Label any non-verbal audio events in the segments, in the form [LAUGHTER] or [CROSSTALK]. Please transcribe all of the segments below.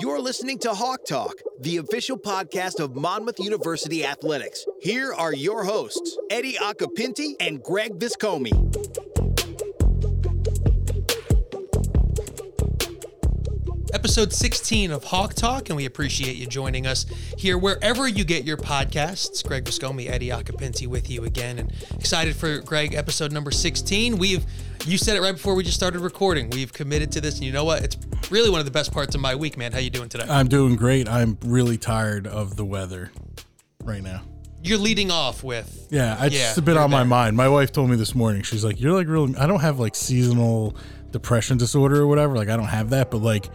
You're listening to Hawk Talk, the official podcast of Monmouth University Athletics. Here are your hosts, Eddie Occhipinti and Greg Viscomi. episode 16 of Hawk Talk, and we appreciate you joining us here wherever you get your podcasts. Greg Viscomi, Eddie Occhipinti with you again, and excited for Greg episode number 16. We've you said it right before we just started recording. We've committed to this, and you know what? It's really one of the best parts of my week, man. How you doing today? I'm doing great. I'm really tired of the weather right now. You're leading off with yeah. It's yeah, a bit on my mind. My wife told me this morning. She's like, "You're like really. I don't have like seasonal depression disorder or whatever. Like I don't have that, but like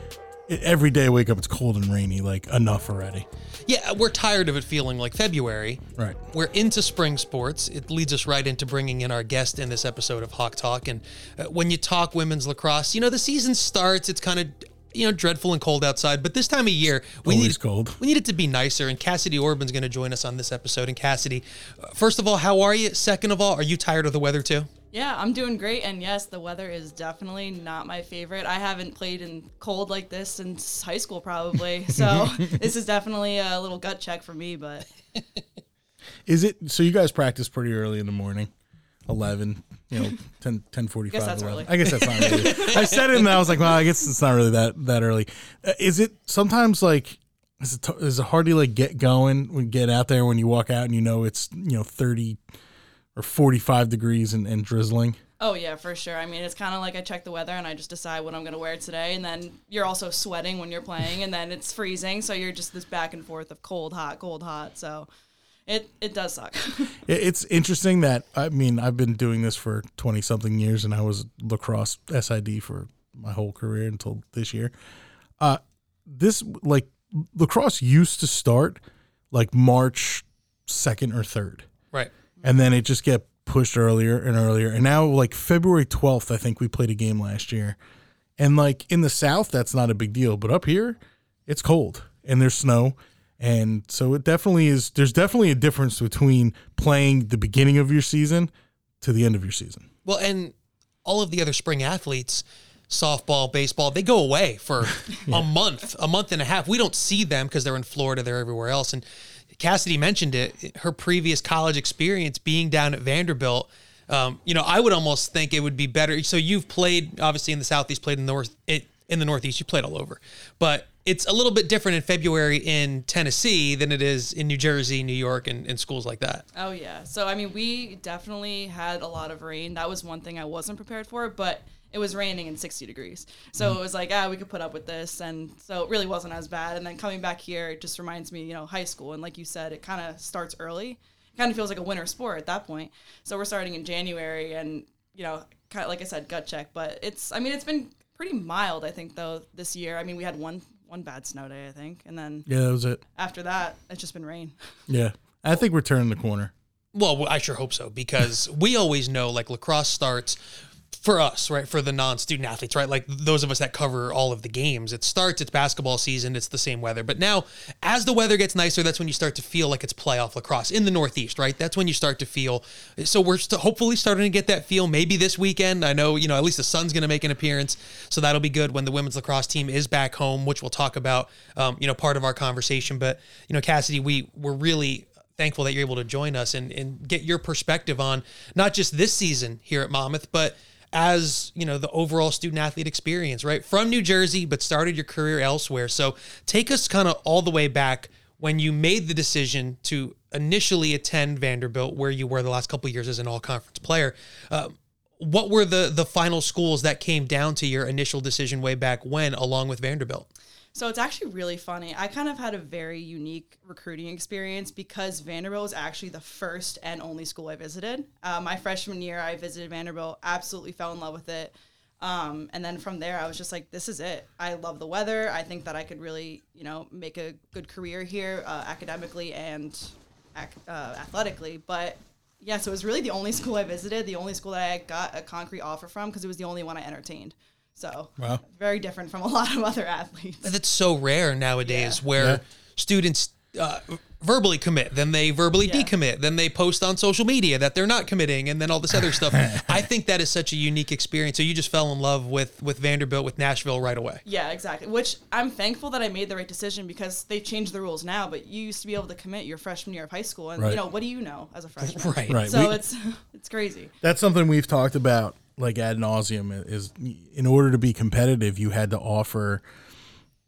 every day I wake up, it's cold and rainy. Like enough already. Yeah, we're tired of it feeling like February. Right. We're into spring sports. It leads us right into bringing in our guest in this episode of Hawk Talk. And uh, when you talk women's lacrosse, you know the season starts. It's kind of you know dreadful and cold outside, but this time of year we Always need cold. We need it to be nicer. And Cassidy Orban's going to join us on this episode. And Cassidy, uh, first of all, how are you? Second of all, are you tired of the weather too? Yeah, I'm doing great. And yes, the weather is definitely not my favorite. I haven't played in cold like this since high school, probably. [LAUGHS] So this is definitely a little gut check for me. But [LAUGHS] is it so? You guys practice pretty early in the morning? 11, you know, [LAUGHS] 10, 10 45. I guess that's 11. early. I guess that's not really. I said it and I was like, well, I guess it's not really that, that early. Uh, is it sometimes like, is it, is it hard to like get going when get out there when you walk out and you know it's, you know, 30, or 45 degrees and, and drizzling. Oh yeah, for sure. I mean, it's kind of like I check the weather and I just decide what I'm going to wear today, and then you're also sweating when you're playing, and then it's freezing, so you're just this back and forth of cold, hot, cold, hot. So it it does suck. [LAUGHS] it's interesting that I mean I've been doing this for 20 something years, and I was lacrosse SID for my whole career until this year. Uh, this like lacrosse used to start like March second or third, right? And then it just get pushed earlier and earlier. And now, like February 12th, I think we played a game last year. And like in the South, that's not a big deal. But up here, it's cold and there's snow. And so it definitely is, there's definitely a difference between playing the beginning of your season to the end of your season. Well, and all of the other spring athletes, softball, baseball, they go away for [LAUGHS] yeah. a month, a month and a half. We don't see them because they're in Florida, they're everywhere else. And Cassidy mentioned it, her previous college experience being down at Vanderbilt. Um, you know, I would almost think it would be better. So you've played obviously in the southeast, played in the north, in the northeast, you played all over, but it's a little bit different in February in Tennessee than it is in New Jersey, New York, and, and schools like that. Oh yeah. So I mean, we definitely had a lot of rain. That was one thing I wasn't prepared for, but it was raining and 60 degrees. So mm-hmm. it was like, ah, we could put up with this. And so it really wasn't as bad. And then coming back here, it just reminds me, you know, high school. And like you said, it kind of starts early. It kind of feels like a winter sport at that point. So we're starting in January and, you know, kind of like I said, gut check. But it's, I mean, it's been pretty mild, I think, though, this year. I mean, we had one one bad snow day, I think. And then yeah, that was it. After that, it's just been rain. [LAUGHS] Yeah. I think we're turning the corner. Well, I sure hope so because we always know like lacrosse starts for us, right? For the non-student athletes, right? Like those of us that cover all of the games, it starts, it's basketball season, it's the same weather. But now, as the weather gets nicer, that's when you start to feel like it's playoff lacrosse in the Northeast, right? That's when you start to feel. So we're st- hopefully starting to get that feel. Maybe this weekend, I know, you know, at least the sun's going to make an appearance, so that'll be good when the women's lacrosse team is back home, which we'll talk about, um, you know, part of our conversation. But you know, Cassidy, we we're really thankful that you're able to join us and and get your perspective on not just this season here at Monmouth, but as you know the overall student athlete experience right? From new jersey but started your career elsewhere. So take us kind of all the way back when you made the decision to initially attend vanderbilt where you were the last couple years as an all conference player. Uh, what were the the final schools that came down to your initial decision way back when along with vanderbilt so it's actually really funny. I kind of had a very unique recruiting experience because Vanderbilt was actually the first and only school I visited. Uh, my freshman year, I visited Vanderbilt, absolutely fell in love with it. Um, and then from there, I was just like, this is it. I love the weather. I think that I could really, you know, make a good career here uh, academically and ac- uh, athletically. But yeah, so it was really the only [LAUGHS] school I visited, the only school that I got a concrete offer from because it was the only one I entertained. So very different from a [LAUGHS] lot of other athletes. That's so rare nowadays yeah. where yeah. students uh, verbally commit, then they verbally Yeah. decommit, then they post on social media that they're not committing, and then all this other stuff. [LAUGHS] I think that is such a unique experience. So you just fell in love with with Vanderbilt, with Nashville right away. Yeah, exactly. Which I'm thankful that I made the right decision because they changed the rules now. But you used to be able to commit your freshman year of high school, and Right. you know what do you know as a freshman? [LAUGHS] Right. Right. So We- it's it's crazy. That's something we've talked about like ad nauseum is in order to be competitive, you had to offer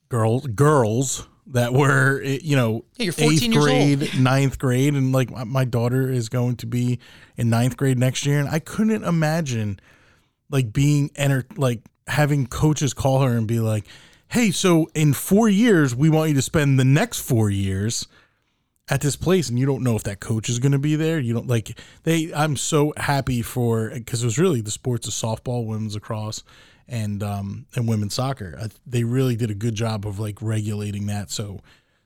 girls girls that were eh, you know Yeah, you're 14 eighth years old. grade, ninth grade, and like my- my daughter is going to be in ninth grade next year, and I couldn't imagine like being enter like having coaches call her and be like, "Hey, so in four years, we want you to spend the next four years." At this place and you don't know if that coach is going to be there you don't like they i'm so happy for because it was really the sports of softball women's lacrosse and um and women's soccer. I, they really did a good job of like regulating that. So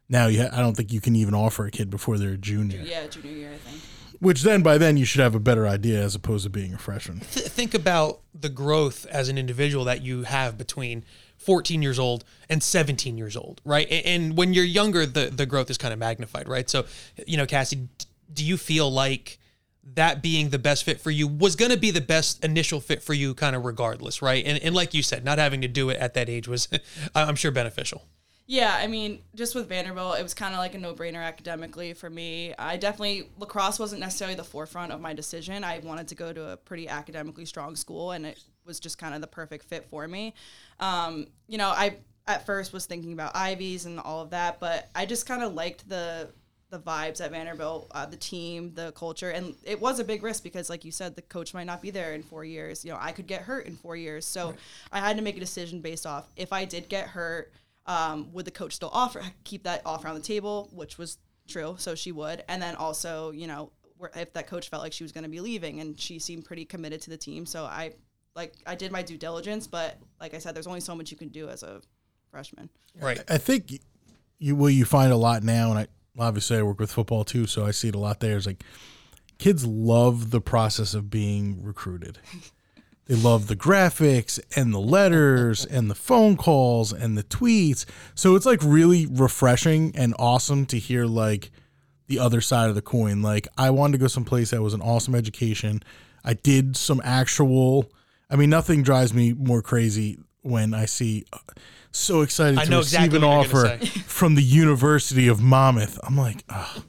now you ha- i don't think you can even offer a kid before they're a junior. Yeah, junior year, I think. which then by then you should have a better idea as opposed to being a freshman. Th- think about the growth as an individual that you have between 14 years old and 17 years old, right? And when you're younger, the, the growth is kind of magnified, right? So, you know, Cassie, do you feel like that being the best fit for you was going to be the best initial fit for you, kind of regardless, right? And, and like you said, not having to do it at that age was, [LAUGHS] I'm sure, beneficial. Yeah, I mean, just with Vanderbilt, it was kind of like a no-brainer academically for me. I definitely lacrosse wasn't necessarily the forefront of my decision. I wanted to go to a pretty academically strong school, and it was just kind of the perfect fit for me. Um, you know, I at first was thinking about Ivies and all of that, but I just kind of liked the the vibes at Vanderbilt, uh, the team, the culture, and it was a big risk because, like you said, the coach might not be there in four years. You know, I could get hurt in four years, so I had to make a decision based off if I did get hurt um, would the coach still offer keep that offer on the table, which was true, so she would, and then also you know if that coach felt like she was going to be leaving, and she seemed pretty committed to the team, so I like I did my due diligence, but like I said, there's only so much you can do as a freshman. Right. I think you what you find a lot now, and I obviously I work with football too, so I see it a lot there. Is like kids love the process of being recruited. [LAUGHS] They love the graphics and the letters [LAUGHS] and the phone calls and the tweets. So it's like really refreshing and awesome to hear like the other side of the coin. Like I wanted to go someplace that was an awesome education. I did some actual. I mean, nothing drives me more crazy when I see. uh, So excited I to know receive exactly an what you're offer gonna say. [LAUGHS] from the University of Monmouth. I'm like, oh.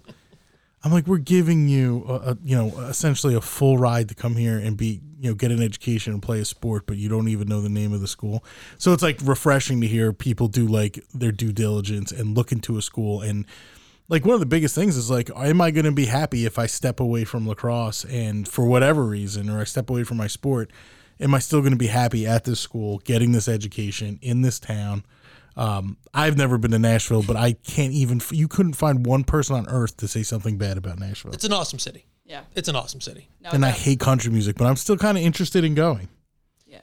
I'm like, we're giving you, a, a, you know, essentially a full ride to come here and be, you know, get an education and play a sport, but you don't even know the name of the school. So it's like refreshing to hear people do like their due diligence and look into a school. And like one of the biggest things is like, am I going to be happy if I step away from lacrosse and for whatever reason, or I step away from my sport? Am I still going to be happy at this school, getting this education in this town? Um, I've never been to Nashville, but I can't even. You couldn't find one person on earth to say something bad about Nashville. It's an awesome city. Yeah, It's an awesome city. no, and I that- hate country music, but I'm still kind of interested in going. yeah.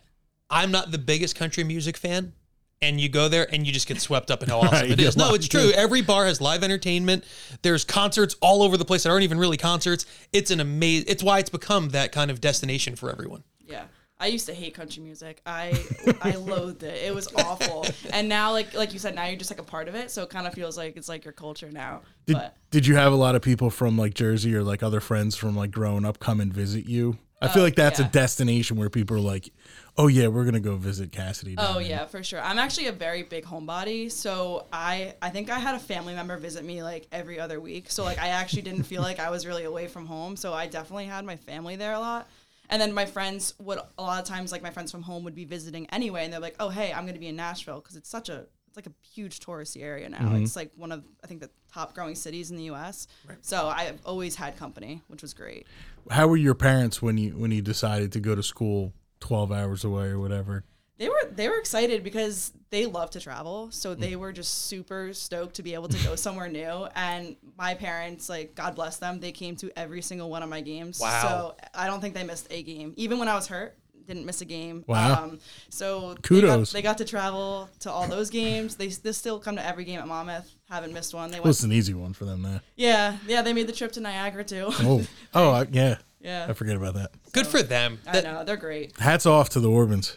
I'm not the biggest country music fan. And you go there and you just get swept up in how [LAUGHS] awesome Right, it you is. get No, it's true. Every bar has live entertainment. There's concerts all over the place that aren't even really concerts. It's an amazing. It's why it's become that kind of destination for everyone. Yeah. I used to hate country music. I I [LAUGHS] loathed it. It was awful. And now like like you said, now you're just like a part of it. So it kind of feels like it's like your culture now. Did, but did you have a lot of people from like Jersey or like other friends from like growing up come and visit you? I feel Oh, like that's yeah. a destination where people are like, "Oh yeah, we're gonna go visit Cassidy." Oh there." yeah, for sure. I'm actually a very big homebody, so I I think I had a family member visit me like every other week. So like I actually didn't feel like I was really away from home. So I definitely had my family there a lot. And then my friends would a lot of times like my friends from home would be visiting anyway, and they're like, "Oh hey, I'm gonna be in Nashville because it's such a it's like a huge touristy area now. Mm-hmm. It's like one of I think the top growing cities in the U.S. So I've always had company, which was great. How were your parents when you when you decided to go to school twelve hours away or whatever? They were they were excited because they love to travel, so they mm. were just super stoked to be able to go somewhere new. And my parents, like God bless them, they came to every single one of my games. Wow. So I don't think they missed a game, even when I was hurt. Didn't miss a game. Wow. Um, so Kudos. They got, they got to travel to all those games. They, they still come to every game at Monmouth. Haven't missed one. They Well, it's an easy one for them there. Yeah, yeah. They made the trip to Niagara too. Oh, oh, [LAUGHS] I, yeah. yeah. I forget about that. Good for them. I That- know they're great. Hats off to the Orbans.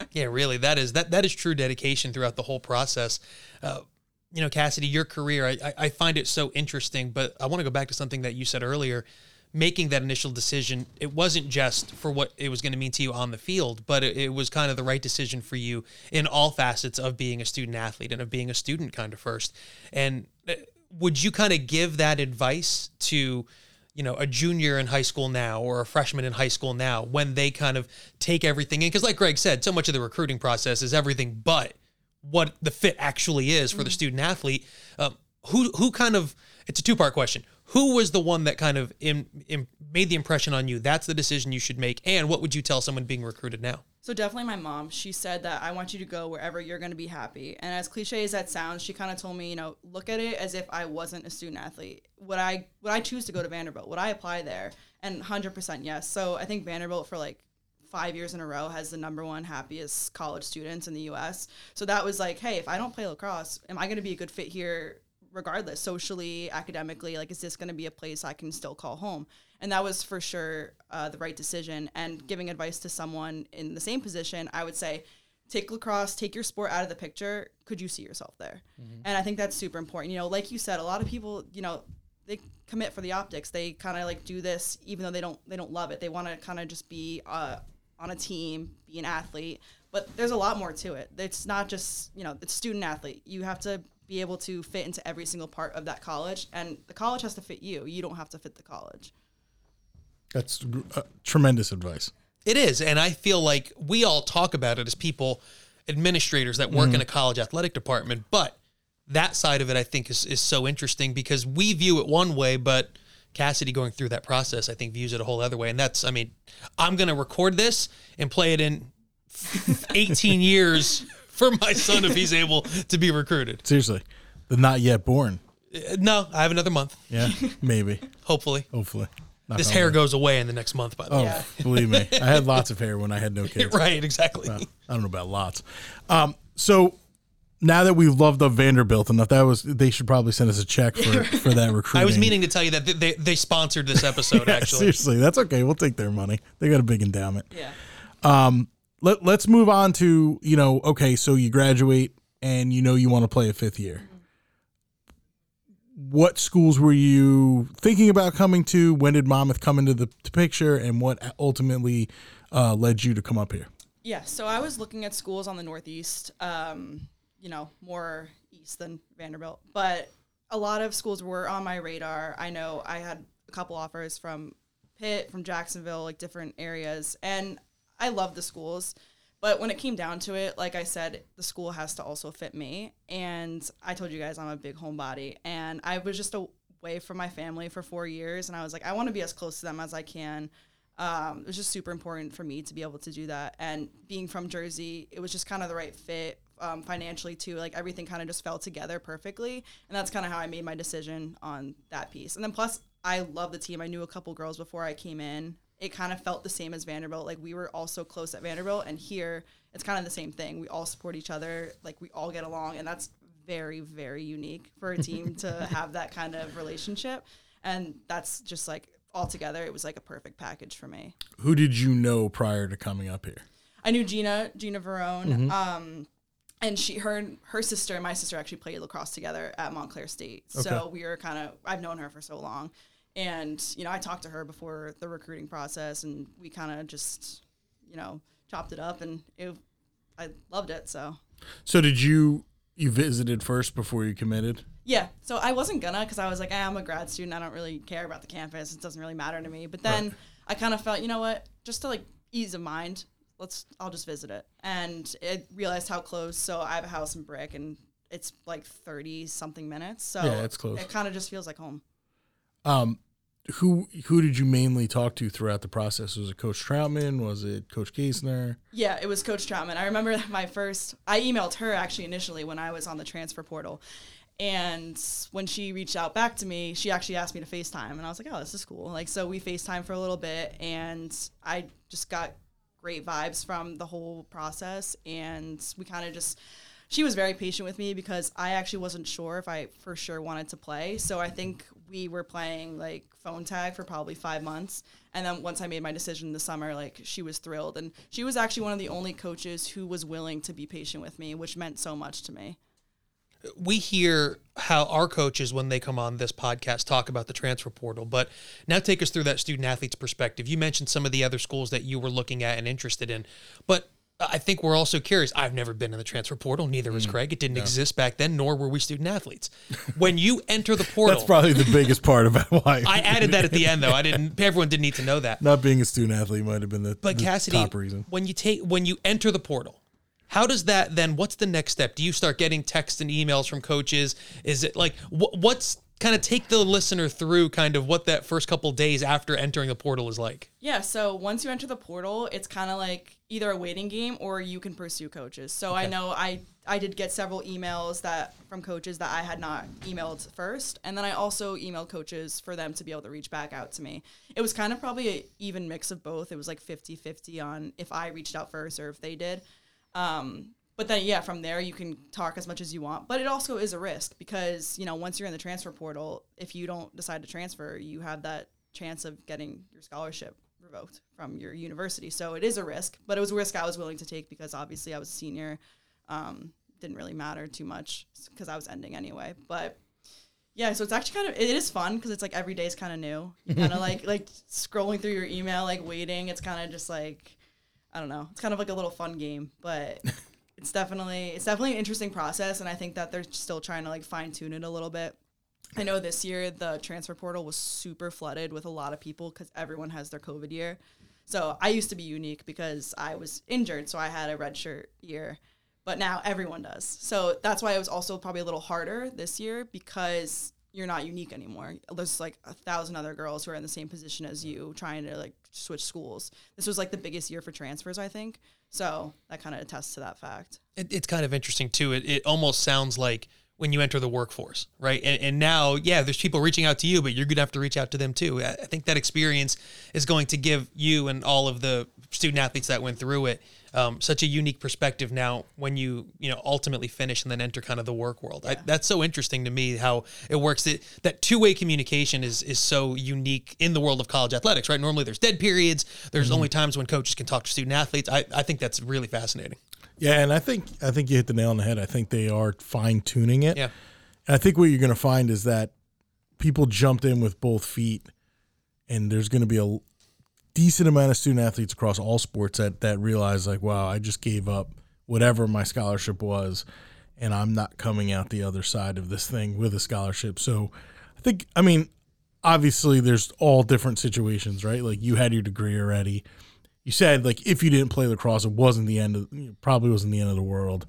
[LAUGHS] Yeah, really, that is that that is true dedication throughout the whole process. Uh, you know, Cassidy, your career, I, I- find it so interesting, but I want to go back to something that you said earlier. Making that initial decision, it wasn't just for what it was going to mean to you on the field, but it, it was kind of the right decision for you in all facets of being a student athlete and of being a student kind of first. And uh, would you kind of give that advice to, you know, a junior in high school now or a freshman in high school now when they kind of take everything in? Because, like Greg said, so much of the recruiting process is everything but what the fit actually is for the student athlete. Um, who who kind of it's a two part question. Who was the one that kind of in, in, made the impression on you? That's the decision you should make. And what would you tell someone being recruited now? So definitely my mom. She said that I want you to go wherever you're going to be happy. And as cliche as that sounds, she kind of told me, you know, look at it as if I wasn't a student athlete. Would I would I choose to go to Vanderbilt? Would I apply there? And 100% yes. So I think Vanderbilt for like 5 years in a row has the number one happiest college students in the US. So that was like, hey, if I don't play lacrosse, am I going to be a good fit here regardless, socially, academically? Like is this going to be a place I can still call home? and that was for sure uh, the right decision. And giving advice to someone in the same position, I would say, take lacrosse, take your sport out of the picture. Could you see yourself there? And I think that's super important. You know, like you said, a lot of people, you know, they commit for the optics. They kind of like do this even though they don't they don't love it. They want to kind of just be uh, on a team, be an athlete. But there's a lot more to it. It's not just you know it's student athlete. You have to be able to fit into every single part of that college, and the college has to fit you. You don't have to fit the college. That's uh, tremendous advice. It is. And I feel like we all talk about it as people, administrators that work in a college athletic department. But that side of it, I think, is, is so interesting because we view it one way, but Cassidy going through that process, I think, views it a whole other way. And that's, I mean, I'm going to record this and play it in [LAUGHS] 18 years for my son if he's able to be recruited. Seriously, the not yet born. Uh, No, I have another month, Yeah, maybe, hopefully. hopefully. Knock This on hair wood. goes away in the next month, by the Oh, way. Yeah. [LAUGHS] believe me, I had lots of hair when I had no [LAUGHS] kids. Right, exactly. I don't know about lots. Um, so now that we've loved up Vanderbilt enough, that was they should probably send us a check for, [LAUGHS] for that recruiting. I was meaning to tell you that they, they, they sponsored this episode, [LAUGHS] Yeah, actually. seriously, that's okay. We'll take their money. They got a big endowment. Yeah. Um. Let, let's move on to you know okay so you graduate and you know you want to play a fifth year what schools were you thinking about coming to when did monmouth come into the, the picture and what ultimately uh, led you to come up here Yeah, so I was looking at schools on the Northeast, um, you know, more east than Vanderbilt, but a lot of schools were on my radar. I know I had a couple offers from Pitt, from Jacksonville, like different areas, and I love the schools. But when it came down to it, like I said, the school has to also fit me. And I told you guys I'm a big homebody, and I was just away from my family for four years, and I was like, I want to be as close to them as I can um, it was just super important for me to be able to do that. And being from Jersey, it was just kind of the right fit um, financially too. Like everything kind of just fell together perfectly, and that's kind of how I made my decision on that piece. And then plus, I love the team. I knew a couple girls before I came in. It kind of felt the same as Vanderbilt. Like we were all so close at Vanderbilt, and here it's kind of the same thing. We all support each other. Like we all get along, and that's very very unique for a team [LAUGHS] to have that kind of relationship. And that's just like altogether, it was like a perfect package for me. who did you know prior to coming up here I knew Gina, Gina Verone, um, and she, her, her sister and my sister actually played lacrosse together at Montclair State. So we were kind of, I've known her for so long, and you know, I talked to her before the recruiting process, and we kind of just, you know, chopped it up, and it, I loved it. So. So did you you visited first before you committed? Yeah, so I wasn't gonna because I was like, eh, I'm a grad student, I don't really care about the campus, it doesn't really matter to me. But then I kind of felt, you know what, just to like ease of mind, let's, I'll just visit it, and it realized how close. So I have a house in Brick, and it's like thirty something minutes. So Yeah, it's close. It kind of just feels like home. um who who did you mainly talk to throughout the process was it coach troutman was it coach Geisner? Yeah, it was Coach Troutman. I remember [LAUGHS] my first. I emailed her actually initially when I was on the transfer portal, and when she reached out back to me, she actually asked me to FaceTime, and I was like, "Oh, this is cool." Like, so we FaceTime for a little bit, and I just got great vibes from the whole process, and we kind of just. She was very patient with me because I actually wasn't sure if I for sure wanted to play. So I think we were playing like phone tag for probably five months. And then once I made my decision this summer, like she was thrilled. And she was actually one of the only coaches who was willing to be patient with me, which meant so much to me. We hear how our coaches when they come on this podcast talk about the transfer portal but now take us through that student athlete's perspective you mentioned some of the other schools that you were looking at and interested in but I think we're also curious. I've never been in the transfer portal, neither has mm. Greg. It didn't exist back then, nor were we student athletes. [LAUGHS] When you enter the portal, That's probably the biggest part about [LAUGHS] why I added that at the end though. I didn't [LAUGHS] everyone didn't need to know that. not being a student athlete might have been the, But the Cassidy, top reason. when you take when you enter the portal, how does that then? What's the next step? Do you start getting texts and emails from coaches? Is it like wh- what's kind of take the listener through kind of what that first couple days after entering the portal is like? Yeah, so once you enter the portal, it's kind of like either a waiting game or you can pursue coaches. So I know I I did get several emails that from coaches that I had not emailed first, and then I also emailed coaches for them to be able to reach back out to me. It was kind of probably an even mix of both. It was like 50-50 on if I reached out first or if they did. Um, but then yeah, from there you can talk as much as you want. But it also is a risk because, you know, once you're in the transfer portal, if you don't decide to transfer, you have that chance of getting your scholarship revoked from your university. So it is a risk, but it was a risk I was willing to take because obviously I was a senior. Um, didn't really matter too much because I was ending anyway. But yeah, so it's actually kind of it is fun because it's like every day is kind of new. [LAUGHS] You kind of like like scrolling through your email, like waiting. It's kind of just like I don't know. It's kind of like a little fun game, but [LAUGHS] it's definitely it's definitely an interesting process, and I think that they're still trying to like fine tune it a little bit. I know this year the transfer portal was super flooded with a lot of people because everyone has their COVID year. So I used to be unique because I was injured, so I had a red shirt year, but now everyone does. So that's why it was also probably a little harder this year because you're not unique anymore. There's like a thousand other girls who are in the same position as you trying to like switch schools. This was like the biggest year for transfers, I think. So that kind of attests to that fact. It, it's kind of interesting too. It, it almost sounds like when you enter the workforce, right? And, and now, yeah, there's people reaching out to you, but you're going to have to reach out to them too. I I think that experience is going to give you and all of the student athletes that went through it um, such a unique perspective now when you you know ultimately finish and then enter kind of the work world. I, that's so interesting to me how it works. That that two way communication is is so unique in the world of college athletics, right? Normally there's dead periods. There's only times when coaches can talk to student athletes. I, I think that's really fascinating. Yeah, and I think I think you hit the nail on the head. I think they are fine tuning it. Yeah. And I think what you're going to find is that people jumped in with both feet, and there's going to be a decent amount of student athletes across all sports that that realize like, wow, I just gave up whatever my scholarship was, and I'm not coming out the other side of this thing with a scholarship. So, I think, I mean, obviously, there's all different situations, right? Like you had your degree already. You said like if you didn't play lacrosse, it wasn't the end of probably wasn't the end of the world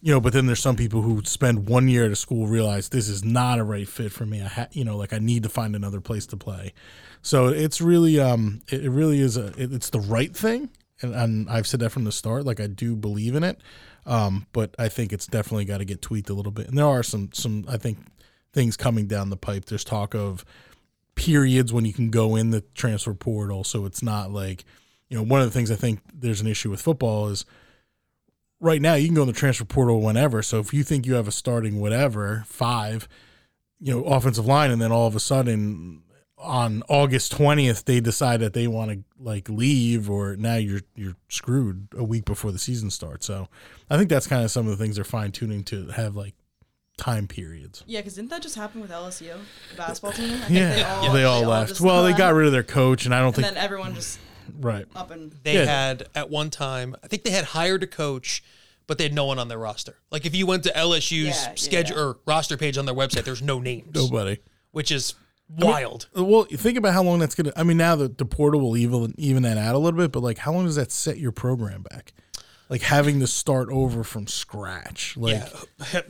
you know, but then there's some people who spend one year at a school realize this is not a right fit for me. I ha- you know, like I need to find another place to play. So it's really, um, it, really is a, it, it's the right thing, and, and I've said that from the start. Like I do believe in it, um, but I think it's definitely got to get tweaked a little bit. And there are some, some I think things coming down the pipe. There's talk of periods when you can go in the transfer portal, so it's not like, you know, one of the things I think there's an issue with football is right now you can go in the transfer portal whenever. So if you think you have a starting whatever five, you know, offensive line, and then all of a sudden on August twentieth they decide that they want to like leave, or now you're you're screwed a week before the season starts. So I think that's kind of some of the things they're fine tuning to have like time periods. Yeah, because didn't that just happen with LSU, the basketball [SIGHS] team? I think Yeah, they all, left. just Well, they left, got rid of their coach, and I don't and think then everyone just right. up and They Yeah. had at one time, I think they had hired a coach, but they had no one on their roster. Like if you went to LSU's Yeah, yeah, schedule yeah. or roster page on their website, there's no names, Nobody. which is wild. Well, think about how long that's gonna. I mean, now the, the portal will even even that out a little bit, but like, how long does that set your program back? Like having to start over from scratch. Like, yeah,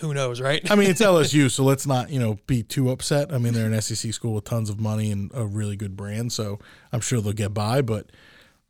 who knows, right? I mean, it's [LAUGHS] LSU, so let's not you know be too upset. I mean, they're an SEC school with tons of money and a really good brand, so I'm sure they'll get by. But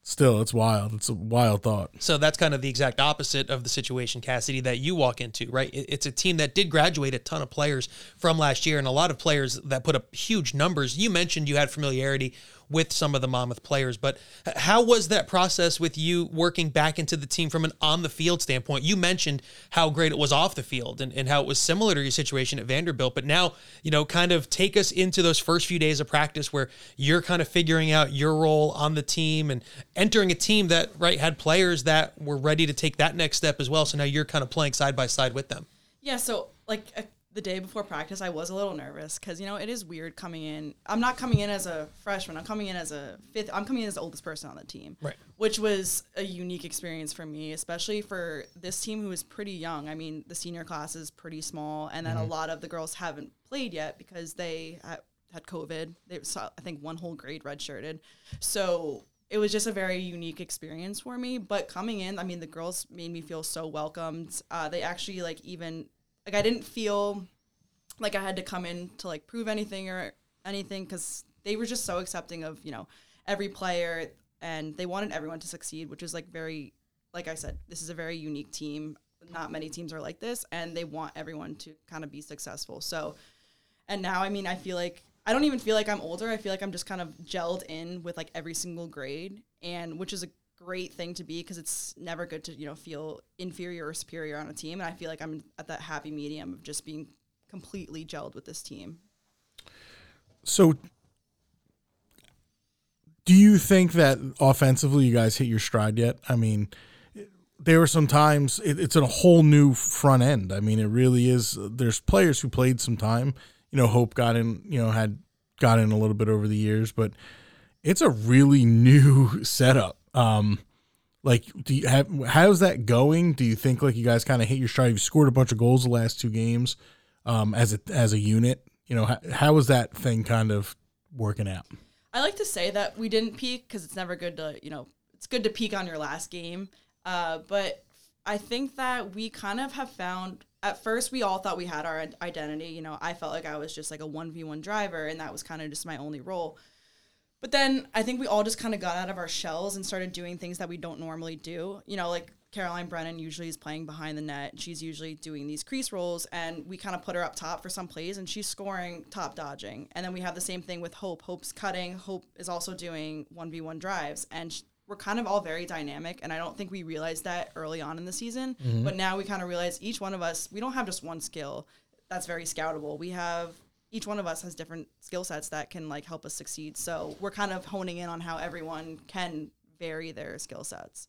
still, it's wild. It's a wild thought. So that's kind of the exact opposite of the situation, Cassidy, that you walk into, right? It's a team that did graduate a ton of players from last year and a lot of players that put up huge numbers. You mentioned you had familiarity with some of the Monmouth players, but how was that process with you working back into the team from an on the field standpoint? You mentioned how great it was off the field and, and how it was similar to your situation at Vanderbilt, but now, you know, kind of take us into those first few days of practice where you're kind of figuring out your role on the team and entering a team that, right, had players that were ready to take that next step as well. So now you're kind of playing side by side with them. Yeah, so like uh, the day before practice, I was a little nervous because you know it is weird coming in. I'm not coming in as a freshman. I'm coming in as a fifth. I'm coming in as the oldest person on the team, Right. Which was a unique experience for me, especially for this team who is pretty young. I mean, the senior class is pretty small, and then a lot of the girls haven't played yet because they had, had COVID. They saw, I think, one whole grade redshirted, so it was just a very unique experience for me. But coming in, I mean, the girls made me feel so welcomed. Uh, they actually like even like I didn't feel like I had to come in to like prove anything or anything because they were just so accepting of you know every player and they wanted everyone to succeed, which is like very like I said, this is a very unique team. Not many teams are like this, and they want everyone to kind of be successful. So, and now I mean, I feel like I don't even feel like I'm older. I feel like I'm just kind of gelled in with like every single grade, and which is a great thing to be because it's never good to you know feel inferior or superior on a team. And I feel like I'm at that happy medium of just being completely gelled with this team. So, do you think that offensively you guys hit your stride yet? I mean, there were some times it, it's a whole new front end. I mean, it really is. There's players who played some time. You know, Hope got in. You know, had got in a little bit over the years, but it's a really [LAUGHS] new setup. Um, like, do you have how's that going? Do you think like you guys kind of hit your stride? You've scored a bunch of goals the last two games, um, as a as a unit. You know, how, how is that thing kind of working out? I like to say that we didn't peak because it's never good to, you know, it's good to peak on your last game. Uh, but I think that we kind of have found, at first, we all thought we had our identity. You know, I felt like I was just like a 1v1 driver, and that was kind of just my only role. But then I think we all just kind of got out of our shells and started doing things that we don't normally do. You know, like Caroline Brennan usually is playing behind the net. She's usually doing these crease rolls, and we kind of put her up top for some plays, and she's scoring top dodging. And then we have the same thing with Hope. Hope's cutting. Hope is also doing 1v1 drives. And sh- we're kind of all very dynamic. And I don't think we realized that early on in the season. Mm-hmm. But now we kind of realize each one of us, we don't have just one skill that's very scoutable. We have each one of us has different skill sets that can like help us succeed. So we're kind of honing in on how everyone can vary their skill sets.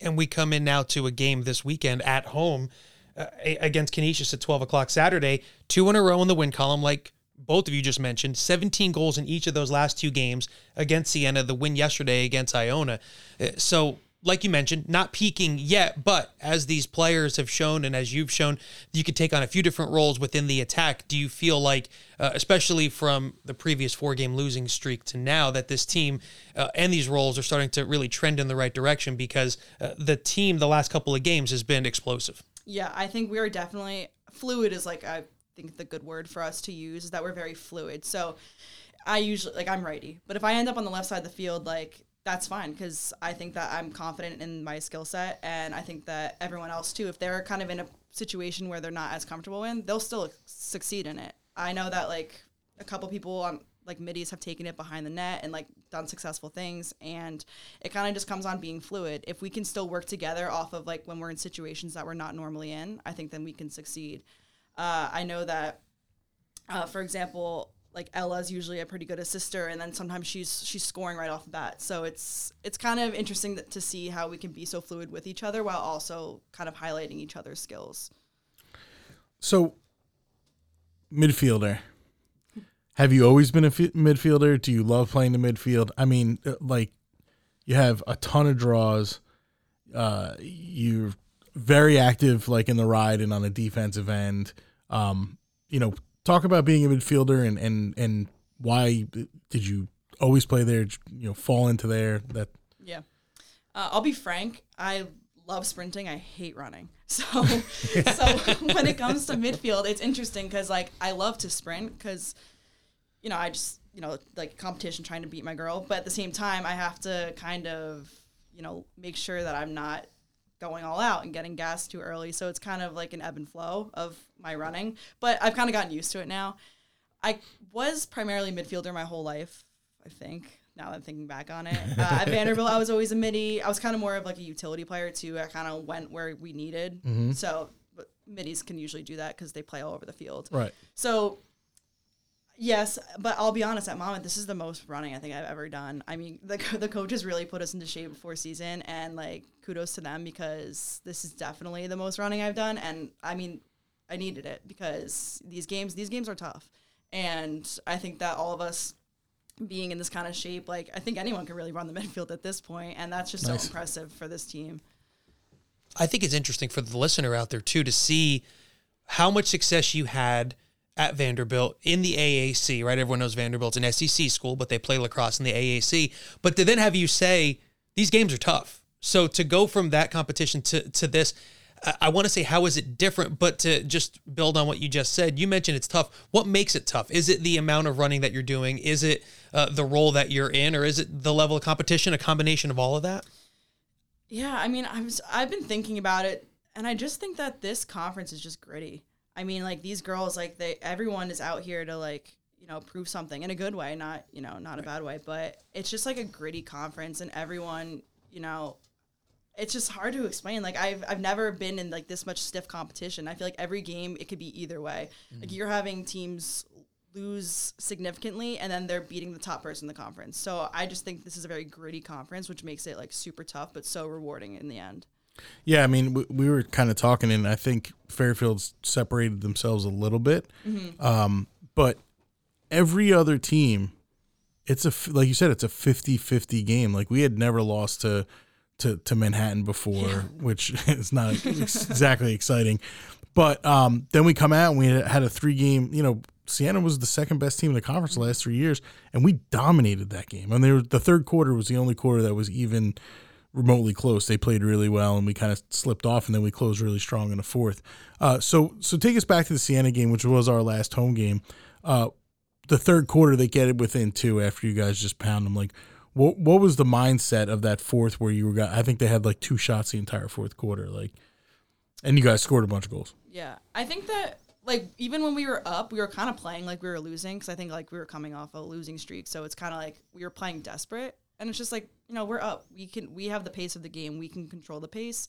and we come in now to a game this weekend at home uh, against Canisius at 12 o'clock Saturday, two in a row in the win column, like both of you just mentioned, 17 goals in each of those last two games against Siena, the win yesterday against Iona. Uh, So, like you mentioned, not peaking yet, but as these players have shown and as you've shown, you could take on a few different roles within the attack. Do you feel like, uh, especially from the previous four game losing streak to now, that this team uh, and these roles are starting to really trend in the right direction because uh, the team the last couple of games has been explosive? Yeah, I think we are definitely fluid is like I think the good word for us to use is that we're very fluid. So I usually like I'm righty, but if I end up on the left side of the field, like that's fine because I think that I'm confident in my skill set, and I think that everyone else too. If they're kind of in a situation where they're not as comfortable in, they'll still succeed in it. I know that like a couple people on like middies have taken it behind the net and like done successful things and it kind of just comes on being fluid if we can still work together off of like when we're in situations that we're not normally in i think then we can succeed uh, i know that uh, for example like ella's usually a pretty good assister and then sometimes she's she's scoring right off the bat so it's it's kind of interesting to see how we can be so fluid with each other while also kind of highlighting each other's skills So, midfielder. Have you always been a midfielder? Do you love playing the midfield? I mean, uh, like, you have a ton of draws. Uh, you're very active, like in the ride and on the defensive end. Um, you know, talk about being a midfielder and and and why did you always play there? You know, fall into there. That Yeah. Uh, I'll be frank. I love sprinting. I hate running. [LAUGHS] So, [LAUGHS] so when it comes to midfield, it's interesting because like I love to sprint because, you know, I just you know like competition trying to beat my girl, but at the same time I have to kind of you know make sure that I'm not going all out and getting gas too early. So it's kind of like an ebb and flow of my running, but I've kind of gotten used to it now. I was primarily midfielder my whole life, I think. Now that I'm thinking back on it, [LAUGHS] uh, at Vanderbilt, I was always a midi. I was kind of more of like a utility player too. I kind of went where we needed. So, but middies can usually do that because they play all over the field. right. So, yes, but I'll be honest, at Monmouth, this is the most running I think I've ever done. I mean, the, [LAUGHS] the coaches really put us into shape before season, and like kudos to them because this is definitely the most running I've done. And I mean, I needed it because these games these games are tough, and I think that all of us being in this kind of shape, like I think anyone can really run the [LAUGHS] midfield at this point, and that's just Nice. so impressive for this team. I think it's interesting for the listener out there too to see how much success you had at Vanderbilt in the AAC, right? Everyone knows Vanderbilt's an SEC school, but they play lacrosse in the AAC. But to then have you say these games are tough. So to go from that competition to to this, I, I want to say how is it different? But to just build on what you just said, you mentioned it's tough. What makes it tough? Is it the amount of running that you're doing? Is it uh, the role that you're in, or is it the level of competition? A combination of all of that. Yeah, I mean, I was I've been thinking about it, and I just think that this conference is just gritty. I mean, like these girls, like they everyone is out here to like you know prove something in a good way, not you know not a bad way, but it's just like a gritty conference, and everyone you know. It's just hard to explain. Like I've I've never been in like this much stiff competition. I feel like every game it could be either way. Like mm. you're having teams lose significantly and then they're beating the top person in the conference. So I just think this is a very gritty conference, which makes it like super tough but so rewarding in the end. Yeah, I mean, we, we were kind of talking, and I think Fairfield's separated themselves a little bit. Um, but every other team, it's a like you said, it's a 50-50 game. Like we had never lost to to, to Manhattan before, which [LAUGHS] is not exactly exciting. But um, then we come out and we had a three game. You know, Siena was the second best team in the conference the last three years, and we dominated that game. And they were, the third quarter was the only quarter that was even remotely close. They played really well, and we kind of slipped off, and then we closed really strong in the fourth. Uh, so, so take us back to the Siena game, which was our last home game. Uh, the third quarter, they get it within two after you guys just pound them. Like, what what was the mindset of that fourth where you were? Got, I think they had like two shots the entire fourth quarter. Like, and you guys scored a bunch of goals. Yeah. I think that like even when we were up, we were kind of playing like we were losing because I think like we were coming off a losing streak. So it's kind of like we were playing desperate, and it's just like you know we're up. We can we have the pace of the game. We can control the pace,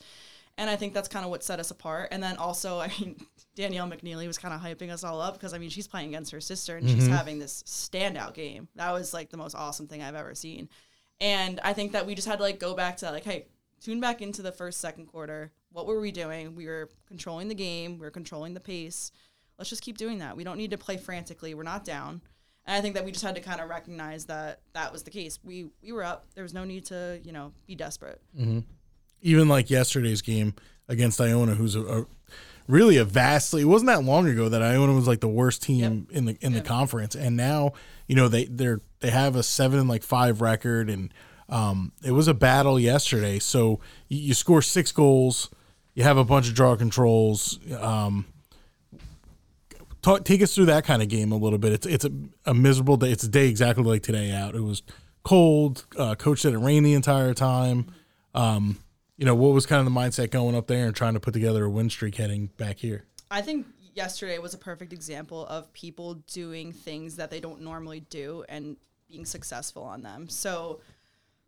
and I think that's kind of what set us apart. And then also, [LAUGHS] I mean, Danielle McNeely was kind of hyping us all up because I mean she's playing against her sister and she's mm-hmm. having this standout game. That was like the most awesome thing I've ever seen. And I think that we just had to like go back to like, hey, tune back into the first second quarter. What were we doing? We were controlling the game. We were controlling the pace. Let's just keep doing that. We don't need to play frantically. We're not down. And I think that we just had to kind of recognize that that was the case. We we were up. There was no need to you know be desperate. even like yesterday's game against Iona, who's a, a really a vastly. It wasn't that long ago that Iona was like the worst team in the in the conference, and now you know they they're they have a seven and like five record, and um, it was a battle yesterday. So you, you score six goals, you have a bunch of draw controls. Um, talk, take us through that kind of game a little bit. It's it's a, a miserable day. It's a day exactly like today out. It was cold. Uh, coach said it rained the entire time. Um, you know, what was kind of the mindset going up there and trying to put together a win streak heading back here? I think yesterday was a perfect example of people doing things that they don't normally do and being successful on them. So,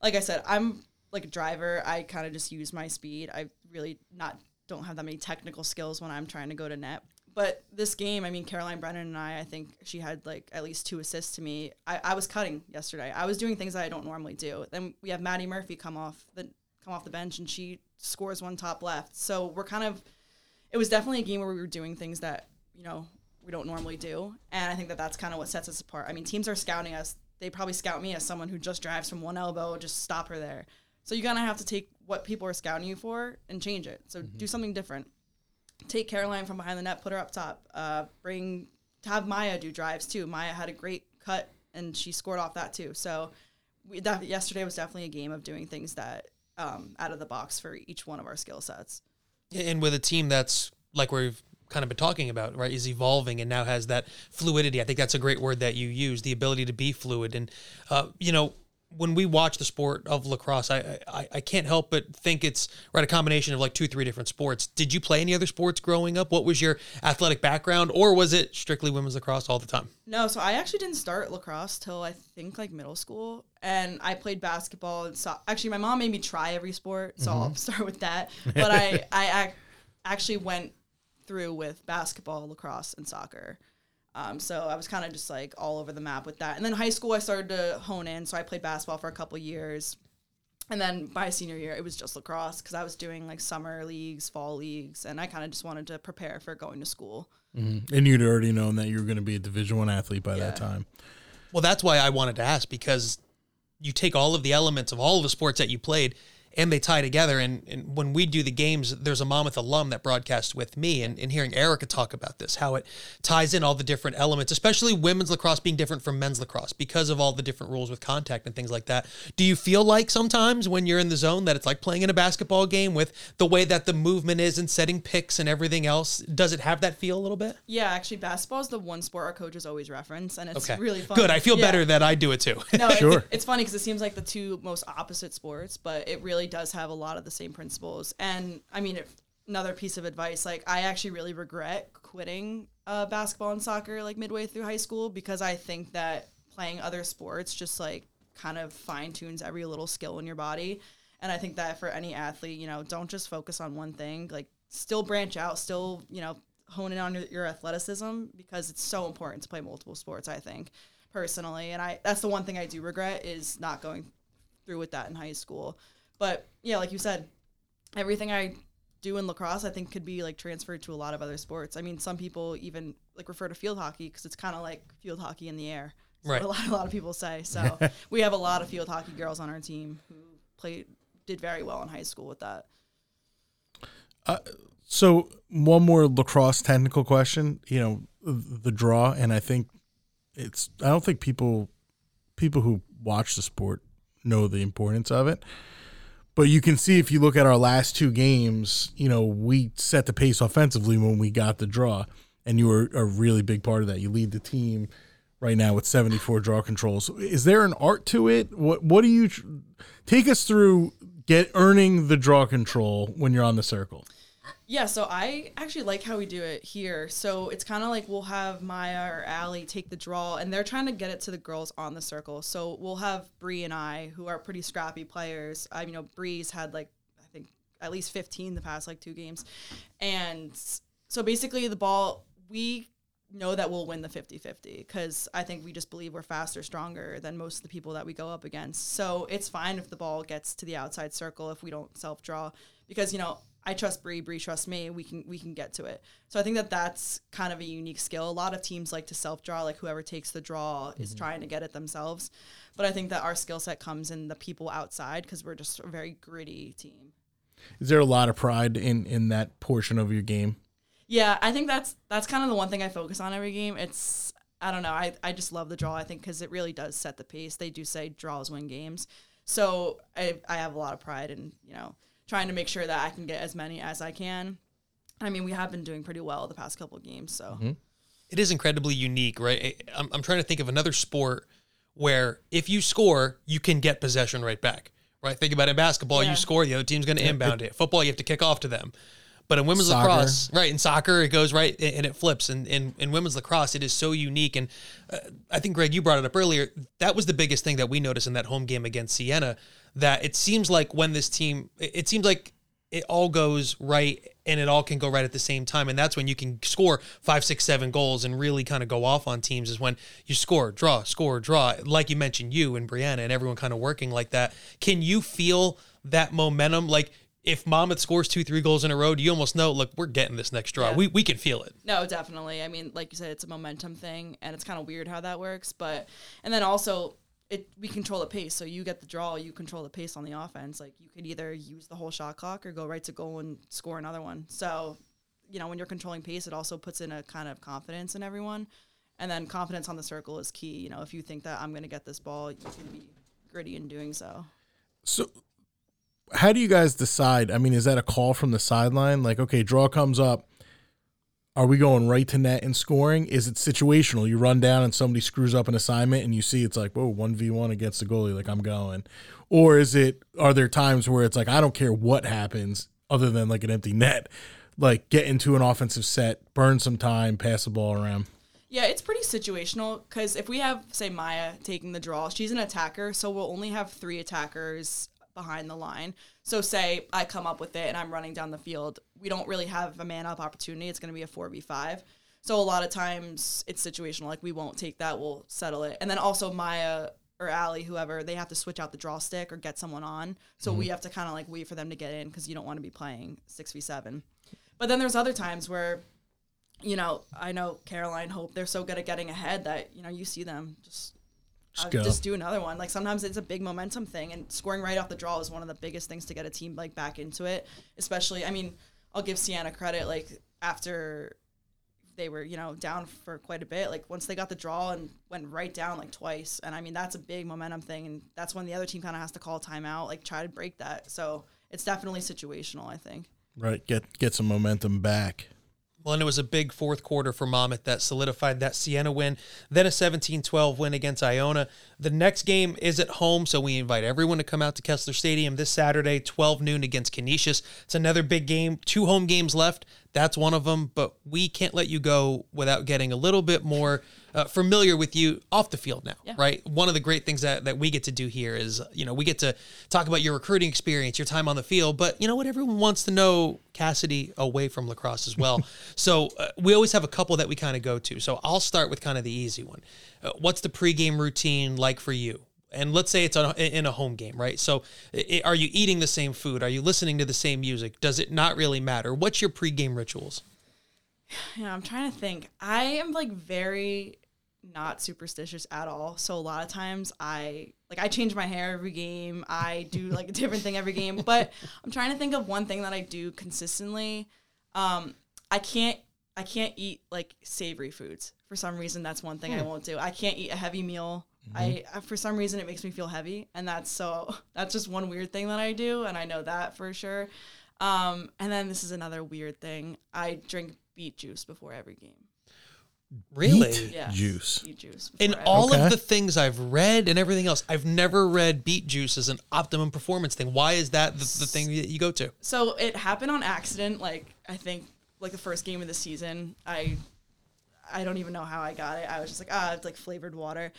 like I said, I'm like a driver. I kind of just use my speed. I really not don't have that many technical skills when I'm trying to go to net. But this game, I mean, Caroline Brennan and I, I think she had like at least two assists to me. I, I was cutting yesterday. I was doing things that I don't normally do. Then we have Maddie Murphy come off the come off the bench and she scores one top left. So we're kind of it was definitely a game where we were doing things that you know we don't normally do, and I think that that's kind of what sets us apart. I mean, teams are scouting us; they probably scout me as someone who just drives from one elbow, just stop her there. So you kind of have to take what people are scouting you for and change it. So mm-hmm. do something different. Take Caroline from behind the net, put her up top. Uh, bring have Maya do drives too. Maya had a great cut and she scored off that too. So we, that yesterday was definitely a game of doing things that um, out of the box for each one of our skill sets. and with a team that's like we've kind of been talking about, right, is evolving and now has that fluidity. I think that's a great word that you use, the ability to be fluid. And uh, you know, when we watch the sport of lacrosse, I, I I can't help but think it's right a combination of like two, three different sports. Did you play any other sports growing up? What was your athletic background, or was it strictly women's lacrosse all the time? No, so I actually didn't start lacrosse till I think like middle school, and I played basketball and so actually my mom made me try every sport, so I'll mm-hmm. start with that. But I I ac- actually went through with basketball, lacrosse, and soccer. Um, so I was kind of just like all over the map with that. And then high school, I started to hone in. So I played basketball for a couple years, and then by senior year, it was just lacrosse because I was doing like summer leagues, fall leagues, and I kind of just wanted to prepare for going to school. And you'd already known that you were going to be a Division One athlete by that time. Well, that's why I wanted to ask because you take all of the elements of all of the sports that you played and they tie together. And, and when we do the games, there's a Monmouth alum that broadcasts with me and, and hearing Erica talk about this, how it ties in all the different elements, especially women's lacrosse being different from men's lacrosse because of all the different rules with contact and things like that. Do you feel like sometimes when you're in the zone that it's like playing in a basketball game with the way that the movement is and setting picks and everything else? Does it have that feel a little bit? Yeah, actually, basketball is the one sport our coaches always reference, and it's Okay. really fun. Good. I feel Yeah. better that I do it too. No, [LAUGHS] Sure. it's, it's funny because it seems like the two most opposite sports, but it really does have a lot of the same principles. And I mean, if, another piece of advice, like I actually really regret quitting uh, basketball and soccer like midway through high school because I think that playing other sports just like kind of fine tunes every little skill in your body. And I think that for any athlete, you know, don't just focus on one thing. Like, still branch out, still, you know, hone in on your, your athleticism because it's so important to play multiple sports. I think personally, and I that's the one thing I do regret is not going through with that in high school. But yeah, like you said, everything I do in lacrosse, I think could be like transferred to a lot of other sports. I mean, some people even like refer to field hockey because it's kind of like field hockey in the air. That's Right. What a lot, a lot of people say. So [LAUGHS] we have a lot of field hockey girls on our team who played did very well in high school with that. Uh, so one more lacrosse technical question. You know the draw, and I think it's. I don't think people people who watch the sport know the importance of it. But you can see if you look at our last two games, you know, we set the pace offensively when we got the draw, and you were a really big part of that. You lead the team right now with 74 draw controls. Is there an art to it? What What do you take us through? Get earning the draw control when you're on the circle. Yeah, so I actually like how we do it here. So it's kind of like we'll have Maya or Allie take the draw, and they're trying to get it to the girls on the circle. So we'll have Bree and I, who are pretty scrappy players. I, you know, Bree's had like I think at least fifteen the past like two games, and so basically the ball we know that we'll win the 50-50 because I think we just believe we're faster, stronger than most of the people that we go up against. So it's fine if the ball gets to the outside circle if we don't self draw because you know I trust Bree, Bree trusts me. We can we can get to it. So I think that that's kind of a unique skill. A lot of teams like to self draw, like whoever takes the draw is mm-hmm. trying to get it themselves. But I think that our skill set comes in the people outside because we're just a very gritty team. Is there a lot of pride in in that portion of your game? Yeah, I think that's that's kind of the one thing I focus on every game. It's I don't know. I, I just love the draw. I think because it really does set the pace. They do say draws win games, so I I have a lot of pride in you know trying to make sure that I can get as many as I can. I mean, we have been doing pretty well the past couple of games, so mm-hmm. it is incredibly unique, right? I'm, I'm trying to think of another sport where if you score, you can get possession right back, right? Think about it in basketball, Yeah. you score, the other team's going to inbound it. Football, you have to kick off to them. But in women's Soccer. lacrosse, right, in soccer, it goes right and it flips. And in, in women's lacrosse, it is so unique. And uh, I think, Greg, you brought it up earlier. That was the biggest thing that we noticed in that home game against Siena, that it seems like when this team, it it seems like it all goes right and it all can go right at the same time. And that's when you can score five, six, seven goals and really kind of go off on teams is when you score, draw, score, draw. Like you mentioned, you and Brianna and everyone kind of working like that. Can you feel that momentum? Like if Monmouth scores two, three goals in a row, do you almost know, look, we're getting this next draw. Yeah. We, we can feel it. No, definitely. I mean, like you said, it's a momentum thing, and it's kind of weird how that works. But and then also, it we control the pace. So you get the draw, you control the pace on the offense. Like you could either use the whole shot clock or go right to goal and score another one. So, you know, when you're controlling pace, it also puts in a kind of confidence in everyone. And then confidence on the circle is key. You know, if you think that I'm going to get this ball, you can be gritty in doing so. So, how do you guys decide? I mean, is that a call from the sideline? Like, okay, draw comes up. Are we going right to net and scoring? Is it situational? You run down and somebody screws up an assignment and you see it's like, whoa, 1v1 against the goalie, like I'm going. Or is it, are there times where it's like, I don't care what happens other than like an empty net? Like get into an offensive set, burn some time, pass the ball around. Yeah, it's pretty situational because if we have, say, Maya taking the draw, she's an attacker, so we'll only have three attackers behind the line. So, say I come up with it and I'm running down the field, we don't really have a man up opportunity. It's going to be a 4v5. So, a lot of times it's situational. Like, we won't take that, we'll settle it. And then also, Maya or Allie, whoever, they have to switch out the draw stick or get someone on. So we mhm. have to kind of like wait for them to get in because you don't want to be playing six v seven. But then there's other times where, you know, I know Caroline, Hope, they're so good at getting ahead that you know you see them just. Just just do another one. Like sometimes it's a big momentum thing, and scoring right off the draw is one of the biggest things to get a team like back into it. Especially, I mean, I'll give Siena credit. Like after they were, you know, down for quite a bit. Like once they got the draw and went right down like twice, and I mean that's a big momentum thing, and that's when the other team kind of has to call a timeout, like try to break that. So it's definitely situational. I think. Right. Get get some momentum back. Well, and it was a big fourth quarter for Monmouth that solidified that Siena win, then a 17 12 win against Iona. The next game is at home, so we invite everyone to come out to Kessler Stadium this Saturday, 12 noon against Canisius. It's another big game, two home games left. That's one of them, but we can't let you go without getting a little bit more uh, familiar with you off the field now, Yeah. right? One of the great things that, that we get to do here is, you know, we get to talk about your recruiting experience, your time on the field, but you know what? Everyone wants to know Cassidy away from lacrosse as well. [LAUGHS] so uh, we always have a couple that we kind of go to. So I'll start with kind of the easy one. Uh, what's the pregame routine like for you? And let's say it's in a home game, right? So, i- are you eating the same food? Are you listening to the same music? Does it not really matter? What's your pregame rituals? [SIGHS] Yeah, I'm trying to think. I am like very not superstitious at all. So a lot of times I like I change my hair every game. I do like a different thing every game. But I'm trying to think of one thing that I do consistently. Um, I can't I can't eat like savory foods. For some reason that's one thing I won't do. I can't eat a heavy meal. I I- for some reason it makes me feel heavy and that's so that's just one weird thing that I do and I know that for sure. Um, and then this is another weird thing. I drink beet juice before every game. Really? Beet Yeah. juice. Beet juice. In before all Okay. of the things I've read and everything else, I've never read beet juice as an optimum performance thing. Why is that the, the thing that you go to? so it happened on accident. Like I think like the first game of the season, I I don't even know how I got it. I was just like ah, it's like flavored water,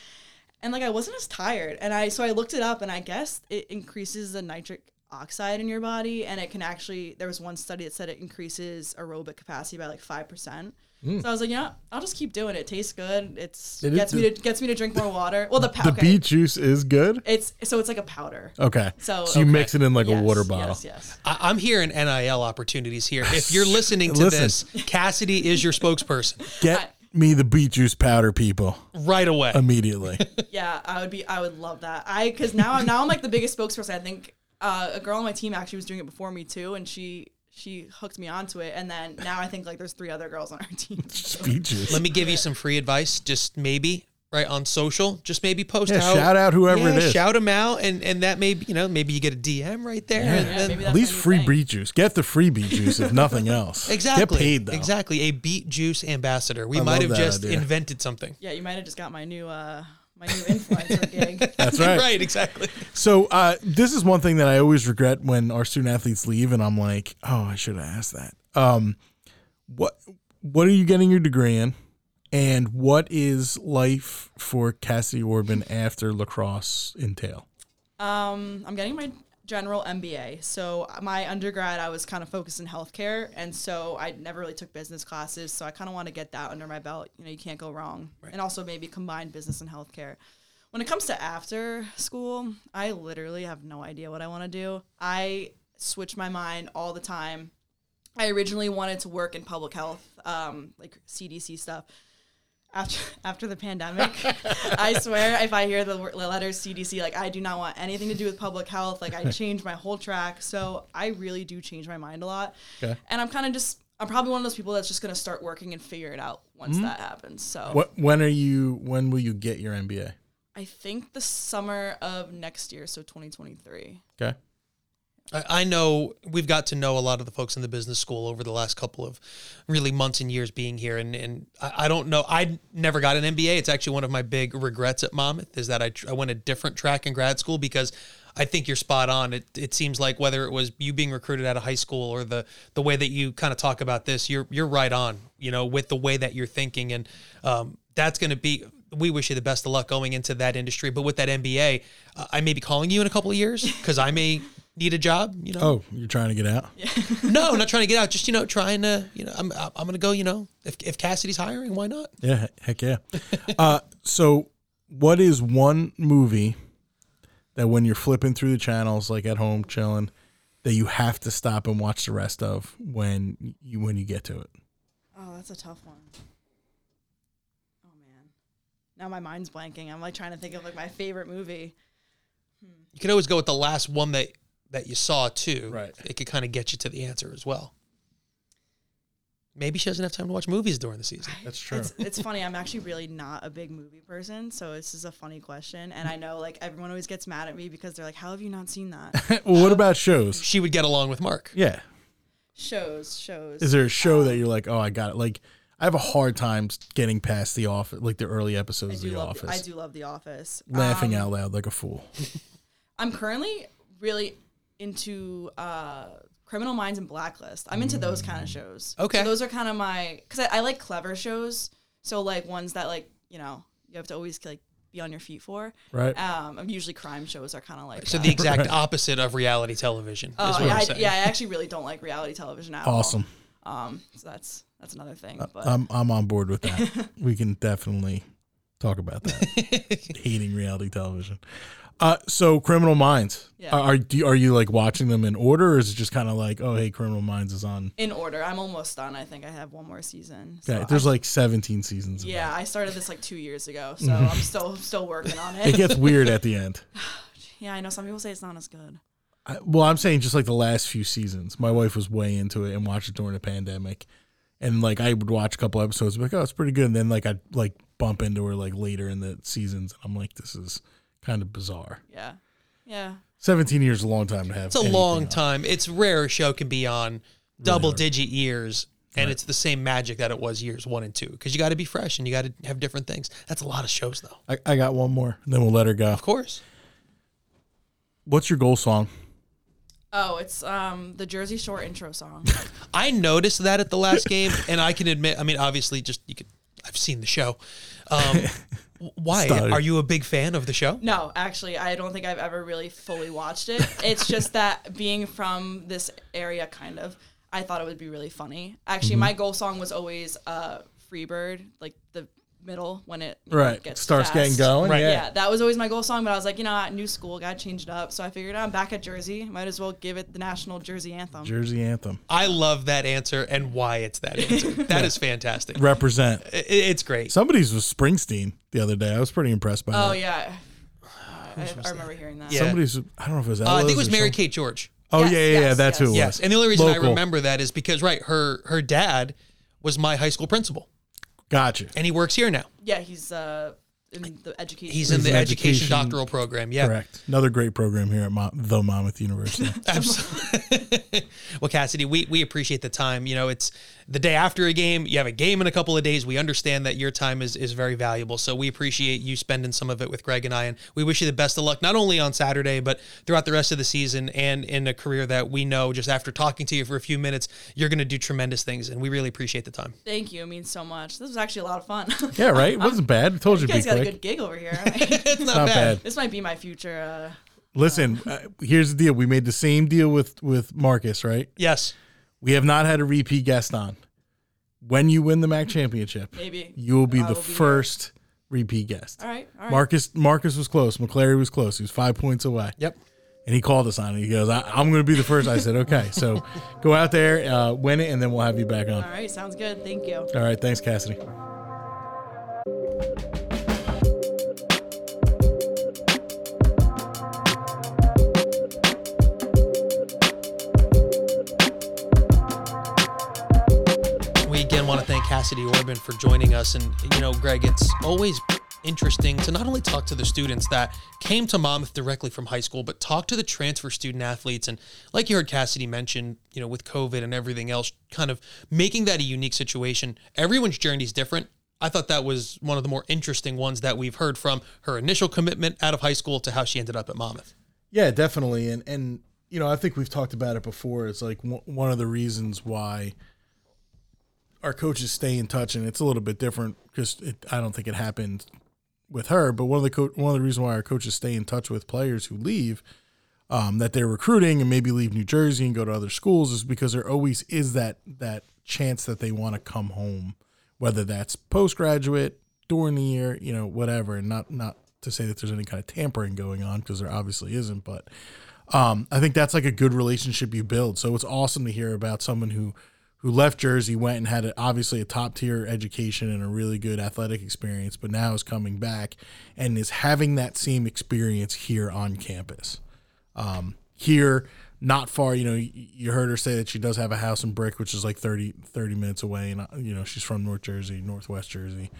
and like I wasn't as tired. And I so I looked it up, and I guess it increases the nitric oxide in your body, and it can actually. There was one study that said it increases aerobic capacity by like five percent. So I was like, yeah, I'll just keep doing it. It tastes good. It's It is gets me to gets me to drink more water. Well, the, [LAUGHS] pow- The okay. beet juice is good. It's so it's like a powder. Okay. So- you okay. mix it in like Yes, a water bottle. Yes, yes. I, I'm hearing NIL opportunities here. If you're [LAUGHS] listening to Listen. this, Cassidy is your spokesperson [LAUGHS] Get me the beet juice powder, people, right away. immediately. Yeah, I would be. I would love that. I because now I'm now I'm like the biggest spokesperson. I think uh, a girl on my team actually was doing it before me too, and she she hooked me onto it. And then now I think like there's three other girls on our [LAUGHS] team. Just beet juice. Let me give you some free advice. Just maybe right on social. Just maybe post Yeah, out. shout out whoever yeah, it is. Shout them out, and and that may be, you know maybe you get a DM right there. Yeah. and Yeah, then- At least free thing. beet juice. Get the free beet juice if nothing else. Exactly. Get paid though. Exactly. A beet juice ambassador. We I might have just idea. invented something. Yeah, you might have just got my new uh my new influencer [LAUGHS] gig. That's right. right. Exactly. So uh, this is one thing that I always regret when our student athletes leave, and I'm like, oh, I should have asked that. Um, what What are you getting your degree in, and what is life for Cassie Orban after lacrosse entail? Um, I'm getting my general MBA. So my undergrad, I was kind of focused in healthcare, and so I never really took business classes. So I kind of want to get that under my belt. You know, you can't go wrong, and also maybe combine business and healthcare. When it comes to after school, I literally have no idea what I want to do. I switch my mind all the time. I originally wanted to work in public health, um, like CDC stuff. After after the pandemic, I swear, if I hear the letters CDC, like I do not want anything to do with public health. Like I [LAUGHS] changed my whole track, so I really do change my mind a lot. Okay. And I'm kind of just, I'm probably one of those people that's just gonna start working and figure it out once hmm? that happens. So What When are you? When will you get your MBA? I think the summer of next year, so 2023. Okay. I know we've got to know a lot of the folks in the business school over the last couple of really months and years being here, and and I, don't know. I never got an MBA. It's actually one of my big regrets at Monmouth is that I, I went a different track in grad school because I think you're spot on. It it seems like whether it was you being recruited out of high school or the the way that you kind of talk about this, you're you're right on. You know, with the way that you're thinking, and um, that's going to be. We wish you the best of luck going into that industry. But with that MBA, uh, I may be calling you in a couple of years because I may need a job. You know, Oh, you're trying to get out? [LAUGHS] no, I'm not trying to get out. Just you know, trying to you know, I'm I'm gonna go. You know, if if Cassidy's hiring, why not? Yeah, heck yeah. [LAUGHS] uh, so what is one movie that when you're flipping through the channels, like at home chilling, that you have to stop and watch the rest of when you when you get to it? Oh, that's a tough one. Oh man. Now my mind's blanking. I'm like trying to think of like my favorite movie. You could always go with the last one that that you saw too. Right. It could kind of get you to the answer as well. Maybe she doesn't have time to watch movies during the season. That's true. It's, it's funny. I'm actually really not a big movie person, so this is a funny question. And I know like everyone always gets mad at me because they're like, "How have you not seen that?" [LAUGHS] well, what about shows? She would get along with Mark. Yeah. shows, shows. Is there a show that you're like, oh, I got it? Like, I have a hard time getting past the office, like the early episodes of The love. Office. I do love The Office. Laughing Um, out loud like a fool. [LAUGHS] I'm currently really into uh, Criminal Minds and Blacklist. I'm into those kind of shows. Okay. So those are kind of my because I, I like clever shows. So like ones that like you know you have to always like be on your feet for. Right. Um, usually crime shows are kind of like So that. the exact opposite of reality television is Oh, what yeah, I'm I, yeah, I actually really don't like reality television at all. Awesome. Um, so that's that's another thing. But I'm I'm on board with that. [LAUGHS] we can definitely talk about that. [LAUGHS] Hating reality television. Uh, so Criminal Minds. Yeah. Are are, do, are you like watching them in order, or is it just kind of like, oh hey, Criminal Minds is on? in order, I'm almost done. I think I have one more season. So Okay, there's I- like 17 seasons. yeah. I started this like two years ago, so I'm still still working on [LAUGHS] it it. gets weird at the end. [SIGHS] yeah, I know some people say it's not as good. I, well, I'm saying just like the last few seasons. My wife was way into it and watched it during the pandemic, and like I would watch a couple episodes, and be like, oh, it's pretty good. And then like I'd like bump into her like later in the seasons, and I'm like, this is kind of bizarre. Yeah, yeah. 17 years is a long time to have. It's a anything long on. time. It's rare a show can be on double hard. digit years and it's the same magic that it was years one and two because you got to be fresh and you got to have different things. That's a lot of shows though. I, I got one more, and then we'll let her go. Of course. What's your goal song? Oh, it's um the Jersey Shore intro song. [LAUGHS] I noticed that at the last game and I can admit, I mean, obviously just you could, I've seen the show. Um, [LAUGHS] why? Stuttered. Are you a big fan of the show? no, actually, I don't think I've ever really fully watched it. It's just that being from this area, kind of, I thought it would be really funny. Actually, Mm-hmm. my goal song was always uh Freebird, like the middle when it you know, Right. gets Starts getting going. Right. Yeah. Yeah, that was always my goal song, but I was like, you know, new school, gotta change it up. So I figured I'm back at Jersey, might as well give it the national Jersey anthem. Jersey anthem. I love that answer and why it's that [LAUGHS] answer. That is fantastic. Represent. I- It's great. Somebody's was Springsteen the other day. I was pretty impressed by Oh that. yeah, I, I remember hearing that. Yeah. Somebody's. I don't know if it was. Uh, I think it was Mary something. Kate George. Oh Yes, yeah, yeah, yeah. yes, That's who it was. Yes, and the only reason I remember that is because right, her her dad was my high school principal, Gotcha. and he works here now. Yeah, he's uh in the education. He's in the education, education. doctoral program. Yeah, Correct. Another great program here at Mo- the Monmouth University. [LAUGHS] Absolutely. [LAUGHS] well, Cassidy, we, we appreciate the time. You know, it's the day after a game. You have a game in a couple of days. We understand that your time is, is very valuable. So we appreciate you spending some of it with Greg and I. And we wish you the best of luck, not only on Saturday, but throughout the rest of the season and in a career that we know just after talking to you for a few minutes, you're going to do tremendous things. And we really appreciate the time. Thank you. It means so much. This was actually a lot of fun. [LAUGHS] yeah, right. It wasn't bad. I told you you guys be got a good gig over here. [LAUGHS] It's not, Not bad. bad. this might be my future. Uh, Listen, uh, here's the deal. We made the same deal with with Marcus, right? Yes. We have not had a repeat guest on. When you win the MAC championship, maybe you will be I the will be here. first repeat guest. All right. All right. Marcus Marcus was close. McClary was close. He was five points away. Yep. And he called us on it. He goes, I, "I'm going to be the first. I said, "Okay." So go out there, uh, win it, and then we'll have you back on. All right. Sounds good. Thank you. All right. Thanks, Cassidy. Cassidy Orban for joining us. And, you know, Greg, it's always interesting to not only talk to the students that came to Monmouth directly from high school, but talk to the transfer student athletes. And like you heard Cassidy mention, you know, with COVID and everything else, kind of making that a unique situation. Everyone's journey is different. I thought that was one of the more interesting ones that we've heard from her initial commitment out of high school to how she ended up at Monmouth. Yeah, definitely. And and you know, I think we've talked about it before. It's like one of the reasons why our coaches stay in touch, and it's a little bit different because I don't think it happened with her. But one of the co- one of the reasons why our coaches stay in touch with players who leave, um, that they're recruiting and maybe leave New Jersey and go to other schools, is because there always is that that chance that they want to come home, whether that's postgraduate, during the year, you know, whatever, and not not to say that there's any kind of tampering going on because there obviously isn't, but um, I think that's like a good relationship you build. So it's awesome to hear about someone who who left Jersey, went and had a, obviously a top tier education and a really good athletic experience, but now is coming back and is having that same experience here on campus. Um, here, not far, you know, you heard her say that she does have a house in Brick, which is like 30, 30 minutes away. And, uh, you know, she's from North Jersey, Northwest Jersey.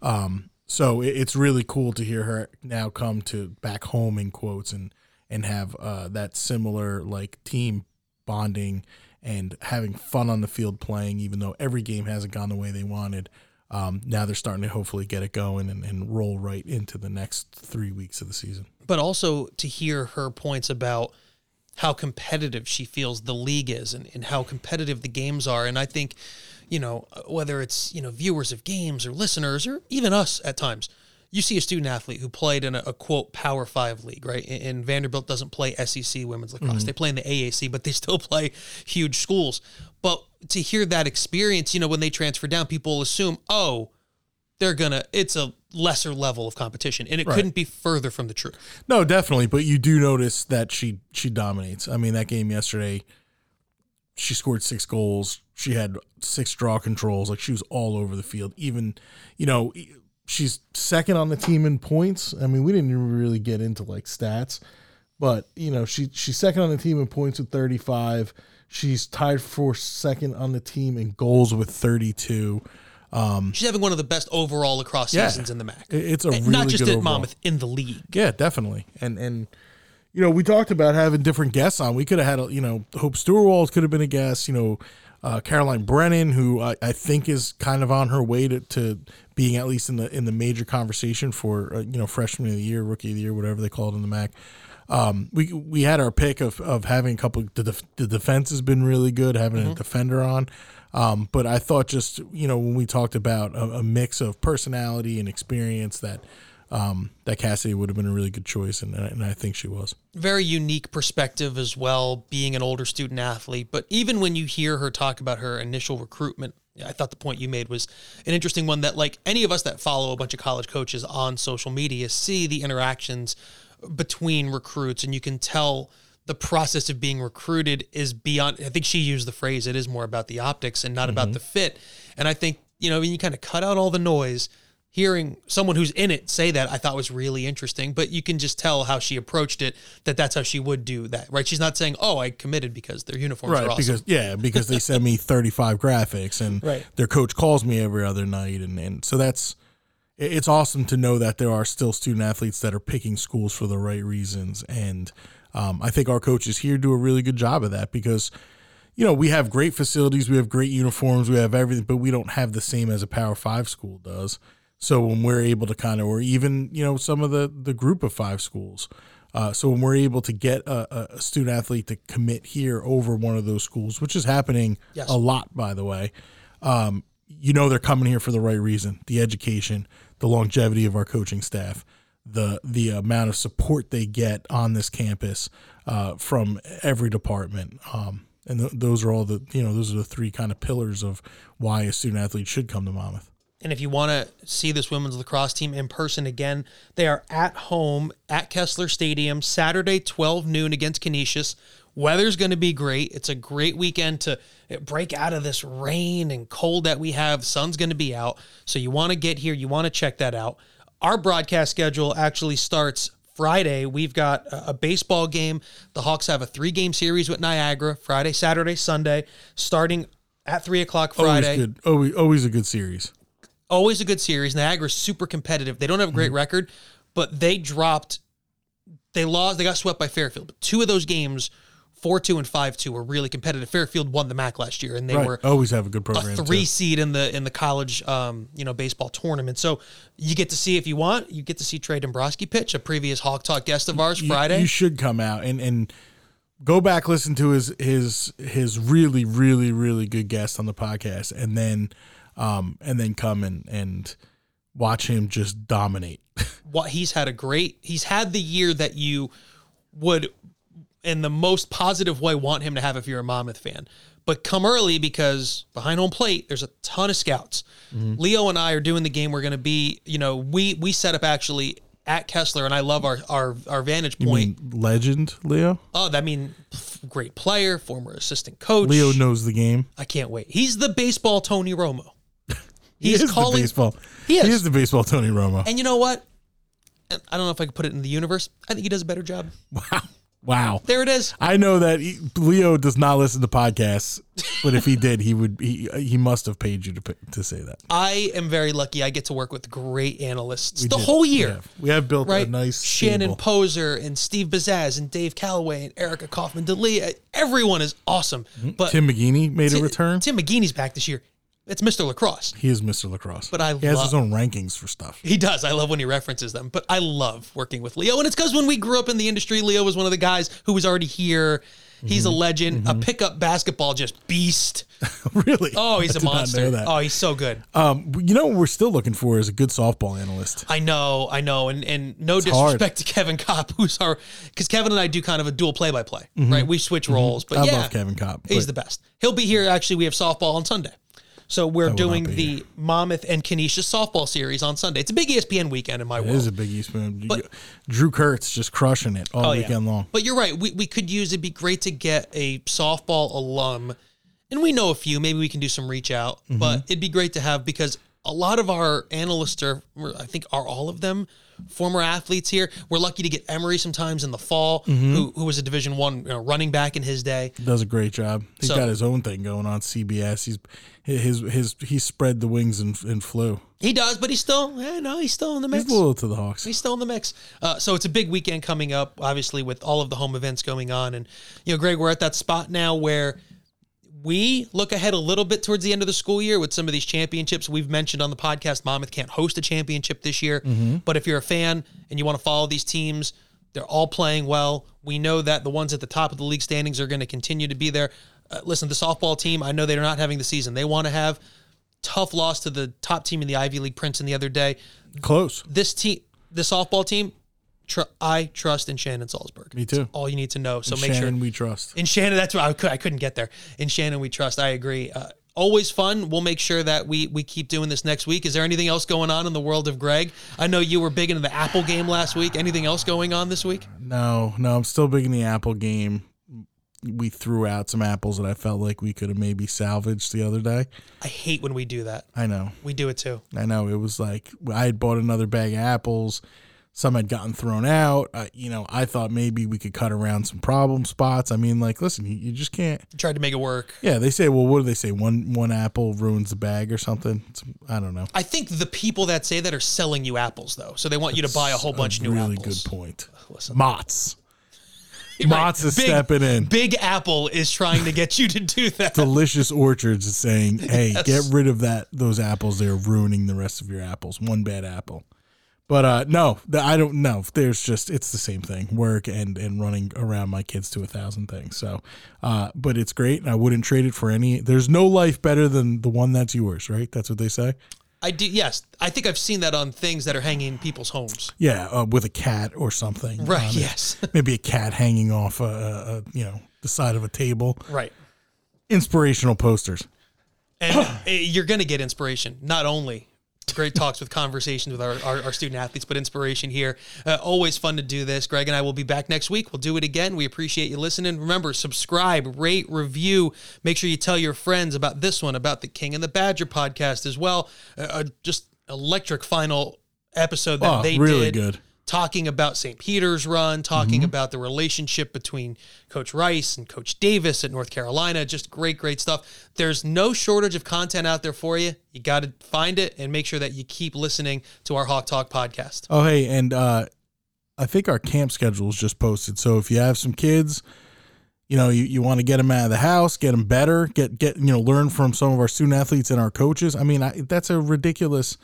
Um, so it's really cool to hear her now come to back home in quotes and, and have uh, that similar like team bonding and having fun on the field playing, even though every game hasn't gone the way they wanted. Um, now they're starting to hopefully get it going and, and roll right into the next three weeks of the season. But also to hear her points about how competitive she feels the league is and, and how competitive the games are. And I think, you know, whether it's, you know, viewers of games or listeners or even us at times, you see a student athlete who played in a, a quote Power Five league, right? And, and Vanderbilt doesn't play SEC women's lacrosse; mm-hmm. they play in the AAC, but they [LAUGHS] still play huge schools. But to hear that experience, you know, when they transfer down, people assume, oh, they're gonna. It's a lesser level of competition, and it right. couldn't be further from the truth. No, definitely. But you do notice that she she dominates. I mean, that game yesterday, she scored six goals. She had six draw controls. Like she was all over the field. Even, you know she's second on the team in points. I mean, we didn't even really get into like stats, but you know, she she's second on the team in points with 35. She's tied for second on the team in goals with 32. Um, she's having one of the best overall across yeah, seasons in the MAC. It's a really not just at overall. Monmouth in the league. Yeah, definitely. And and you know, we talked about having different guests on. We could have had, a, you know, Hope Stewart could have been a guest. You know, uh, Caroline Brennan, who I, I, think is kind of on her way to, to being at least in the in the major conversation for uh, you know freshman of the year, rookie of the year, whatever they call it in the MAC. Um, we we had our pick of, of having a couple. The, def, the defense has been really good, having mm-hmm. a defender on. Um, but I thought just you know when we talked about a, a mix of personality and experience that um, that Cassidy would have been a really good choice, and, and I think she was. Very unique perspective as well, being an older student athlete. But even when you hear her talk about her initial recruitment, I thought the point you made was an interesting one that, like any of us that follow a bunch of college coaches on social media, see the interactions between recruits, and you can tell the process of being recruited is beyond. I think she used the phrase, it is more about the optics and not mm-hmm. about the fit. And I think, you know, when you kind of cut out all the noise, hearing someone who's in it say that I thought was really interesting. But you can just tell how she approached it that that's how she would do that, right? She's not saying, "Oh, I committed because their uniforms right, are awesome." Because yeah, because they send me thirty five graphics and [LAUGHS] right. their coach calls me every other night, and and so that's it's awesome to know that there are still student athletes that are picking schools for the right reasons, and um, I think our coaches here do a really good job of that because you know, we have great facilities, we have great uniforms, we have everything, but we don't have the same as a Power Five school does. So when we're able to kind of, or even you know some of the the group of five schools. Uh, so when we're able to get a, a, student athlete to commit here over one of those schools, which is happening yes. a lot, by the way, um, you know they're coming here for the right reason: the education, the longevity of our coaching staff, the the amount of support they get on this campus uh, from every department. Um, and th- those are all the you know those are the three kind of pillars of why a student athlete should come to Monmouth. And if you want to see this women's lacrosse team in person again, they are at home at Kessler Stadium Saturday, 12 noon against Canisius. Weather's going to be great. It's a great weekend to break out of this rain and cold that we have. Sun's going to be out. So you want to get here, you want to check that out. Our broadcast schedule actually starts Friday. We've got a baseball game. The Hawks have a three game series with Niagara Friday, Saturday, Sunday, starting at three o'clock Friday. Always good. Always, always a good series always a good series. Niagara's super competitive. They don't have a great mm-hmm. record, but they dropped. They lost. They got swept by Fairfield. But two of those games, four two and five two, were really competitive. Fairfield won the MAC last year, and they right. were always have a good program. A three too. seed in the in the college, um, you know, baseball tournament. So you get to see if you want, you get to see Trey Dombroski pitch, a previous Hawk Talk guest of ours, you, Friday. You should come out and and go back listen to his his his really really really good guest on the podcast, and then um, and then come and and watch him just dominate. [LAUGHS] what he's had a great he's had the year that you would in the most positive way want him to have if you're a Monmouth fan. But come early because behind home plate, there's a ton of scouts. Leo and I are doing the game. We're going to be, you know, we we set up actually at Kessler, and I love our our, our vantage point. legend Leo. oh, that mean great player, former assistant coach. Leo knows the game. I can't wait. He's the baseball Tony Romo. He He's is calling the baseball. He is. the baseball Tony Romo. And you know what? I don't know if I could put it in the universe. I think he does a better job. Wow. [LAUGHS] Wow. There it is. I know that he, Leo does not listen to podcasts, but if he did, he would. He he must have paid you to to say that. I am very lucky. I get to work with great analysts the did. whole year. We have, we have built Right, a nice Shannon stable. Poser and Steve Bazaz and Dave Calloway and Erica Kaufman DeLee. Everyone is awesome. Hmm? But Tim McGeaney made a return. Tim McGeaney's back this year. It's Mr. Lacrosse. he is Mr. Lacrosse, But I he has love- his own rankings for stuff. He does. I love when he references them. But I love working with Leo. And it's because when we grew up in the industry, Leo was one of the guys who was already here. He's a Mm-hmm. legend, a pickup basketball just beast. [LAUGHS] really? Oh, he's I a monster. know that. Oh, he's so good. Um, you know what we're still looking for is a good softball analyst. I know, I know, and and no hard. disrespect to Kevin Kopp, who's our because Kevin and I do kind of a dual play by play, right? We switch roles, but Mm-hmm. I yeah, love Kevin Kopp. he's the best. He'll be here. Actually, we have softball on Sunday, so we're doing the Monmouth and Canisius softball series on Sunday. It's a big ESPN weekend in my It world. is a big ESPN. But- Drew Kurtz just crushing it all Oh, yeah. weekend long. But you're right. We, we could use it'd be great to get a softball alum, and we know a few. Maybe we can do some reach out. Mm-hmm. But it'd be great to have because a lot of our analysts are, I think, are all of them former athletes here. We're lucky to get Emery sometimes in the fall, Mm-hmm. who who was a Division One you know, running back in his day. Does a great job. He's So- got his own thing going on CBS. He's his his he spread the wings and, and flew. He does, but he's still, eh, no, he's still in the mix. He's loyal to the Hawks. He's still in the mix. Uh, so it's a big weekend coming up, obviously, with all of the home events going on. And, you know, Greg, we're at that spot now where we look ahead a little bit towards the end of the school year with some of these championships. We've mentioned on the podcast, Monmouth can't host a championship this year. But if you're a fan and you want to follow these teams, they're all playing well. We know that the ones at the top of the league standings are going to continue to be there. Uh, listen, the softball team, I know they're not having the season they want to have. Tough loss to the top team in the Ivy League, Princeton, the other day Close. this team, the softball team, tr- I trust in Shannon Salsburg. Me too. All you need to know. So make Shannon, sure we trust. in Shannon. That's what I, could, I couldn't get there. In Shannon, we trust. I agree. Uh, always fun. We'll make sure that we we keep doing this next week. Is there anything else going on in the world of Greg? I know you were big into the Apple game last week. Anything else going on this week? No, no, I'm still big in the Apple game. We threw out some apples that I felt like we could have maybe salvaged the other day. I hate when we do that. I know. We do it too. I know it was like I had bought another bag of apples. Some had gotten thrown out. Uh, you know, I thought maybe we could cut around some problem spots. I mean, like, listen, you, you just can't. Tried to make it work. Yeah, they say, well, what do they say? One one apple ruins the bag or something. It's, I don't know. I think the people that say that are selling you apples though, so they want you to buy a whole bunch A new apples. really apples. good point. [LAUGHS] Listen. Mott's. Right. Mott's is Big- stepping in. Big Apple is trying to get you to do that. [LAUGHS] Delicious Orchards is saying, [LAUGHS] "Hey, Yes. get rid of that those apples. They're ruining the rest of your apples. One bad apple." But uh no, I don't know. There's just it's the same thing. Work and and running around my kids to a thousand things. So, uh, but it's great. and I wouldn't trade it for any. There's no life better than the one that's yours, right? That's what they say. I do. Yes, I think I've seen that on things that are hanging in people's homes. Yeah, uh, with a cat or something. Right. Yes. [LAUGHS] Maybe a cat hanging off a, a, a you know the side of a table. right. Inspirational posters. And uh, [COUGHS] you're going to get inspiration, not only great talks with conversations with our, our, our student athletes, but inspiration here. Uh, always fun to do this. Greg and I will be back next week. We'll do it again. We appreciate you listening. Remember, subscribe, rate, review. Make sure you tell your friends about this one, about the King and the Badger podcast as well. Uh, uh, just electric final episode that Oh, they really did. good. Talking about St. Peter's run, talking Mm-hmm. about the relationship between Coach Rice and Coach Davis at North Carolina. Just great, great stuff. There's no shortage of content out there for you. You got to find it and make sure that you keep listening to our Hawk Talk podcast. Oh, hey, and uh, I think our camp schedule is just posted. So if you have some kids, you know, you, you want to get them out of the house, get them better, get get you know, learn from some of our student athletes and our coaches. I mean, I, that's a ridiculous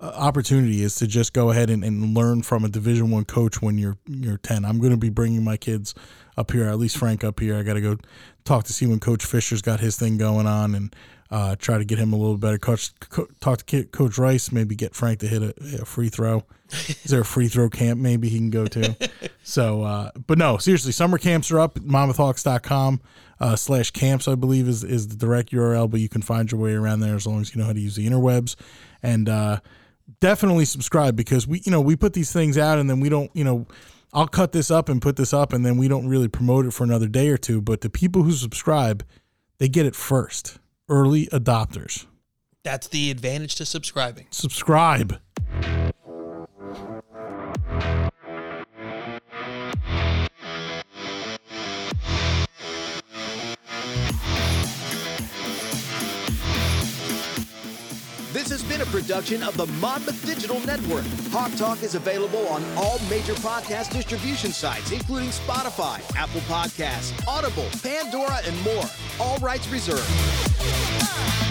opportunity is to just go ahead and, and learn from a Division One coach when you're you're ten. I'm going to be bringing my kids up here, at least Frank up here. I got to go talk to see when Coach Fisher's got his thing going on and uh, try to get him a little better. Coach, co- talk to Coach Rice, maybe get Frank to hit a, a free throw. [LAUGHS] Is there a free throw camp maybe he can go to? [LAUGHS] so, uh, but no, seriously, summer camps are up at monmouthhawks.com uh, slash camps, I believe is, is the direct URL, but you can find your way around there as long as you know how to use the interwebs. And uh, definitely subscribe because we, you know, we put these things out and then we don't, you know, I'll cut this up and put this up and then we don't really promote it for another day or two. But the people who subscribe, they get it first early adopters. That's the advantage to subscribing. Subscribe. This has been a production of the Monmouth Digital Network. Hawk Talk is available on all major podcast distribution sites, including Spotify, Apple Podcasts, Audible, Pandora, and more. All rights reserved.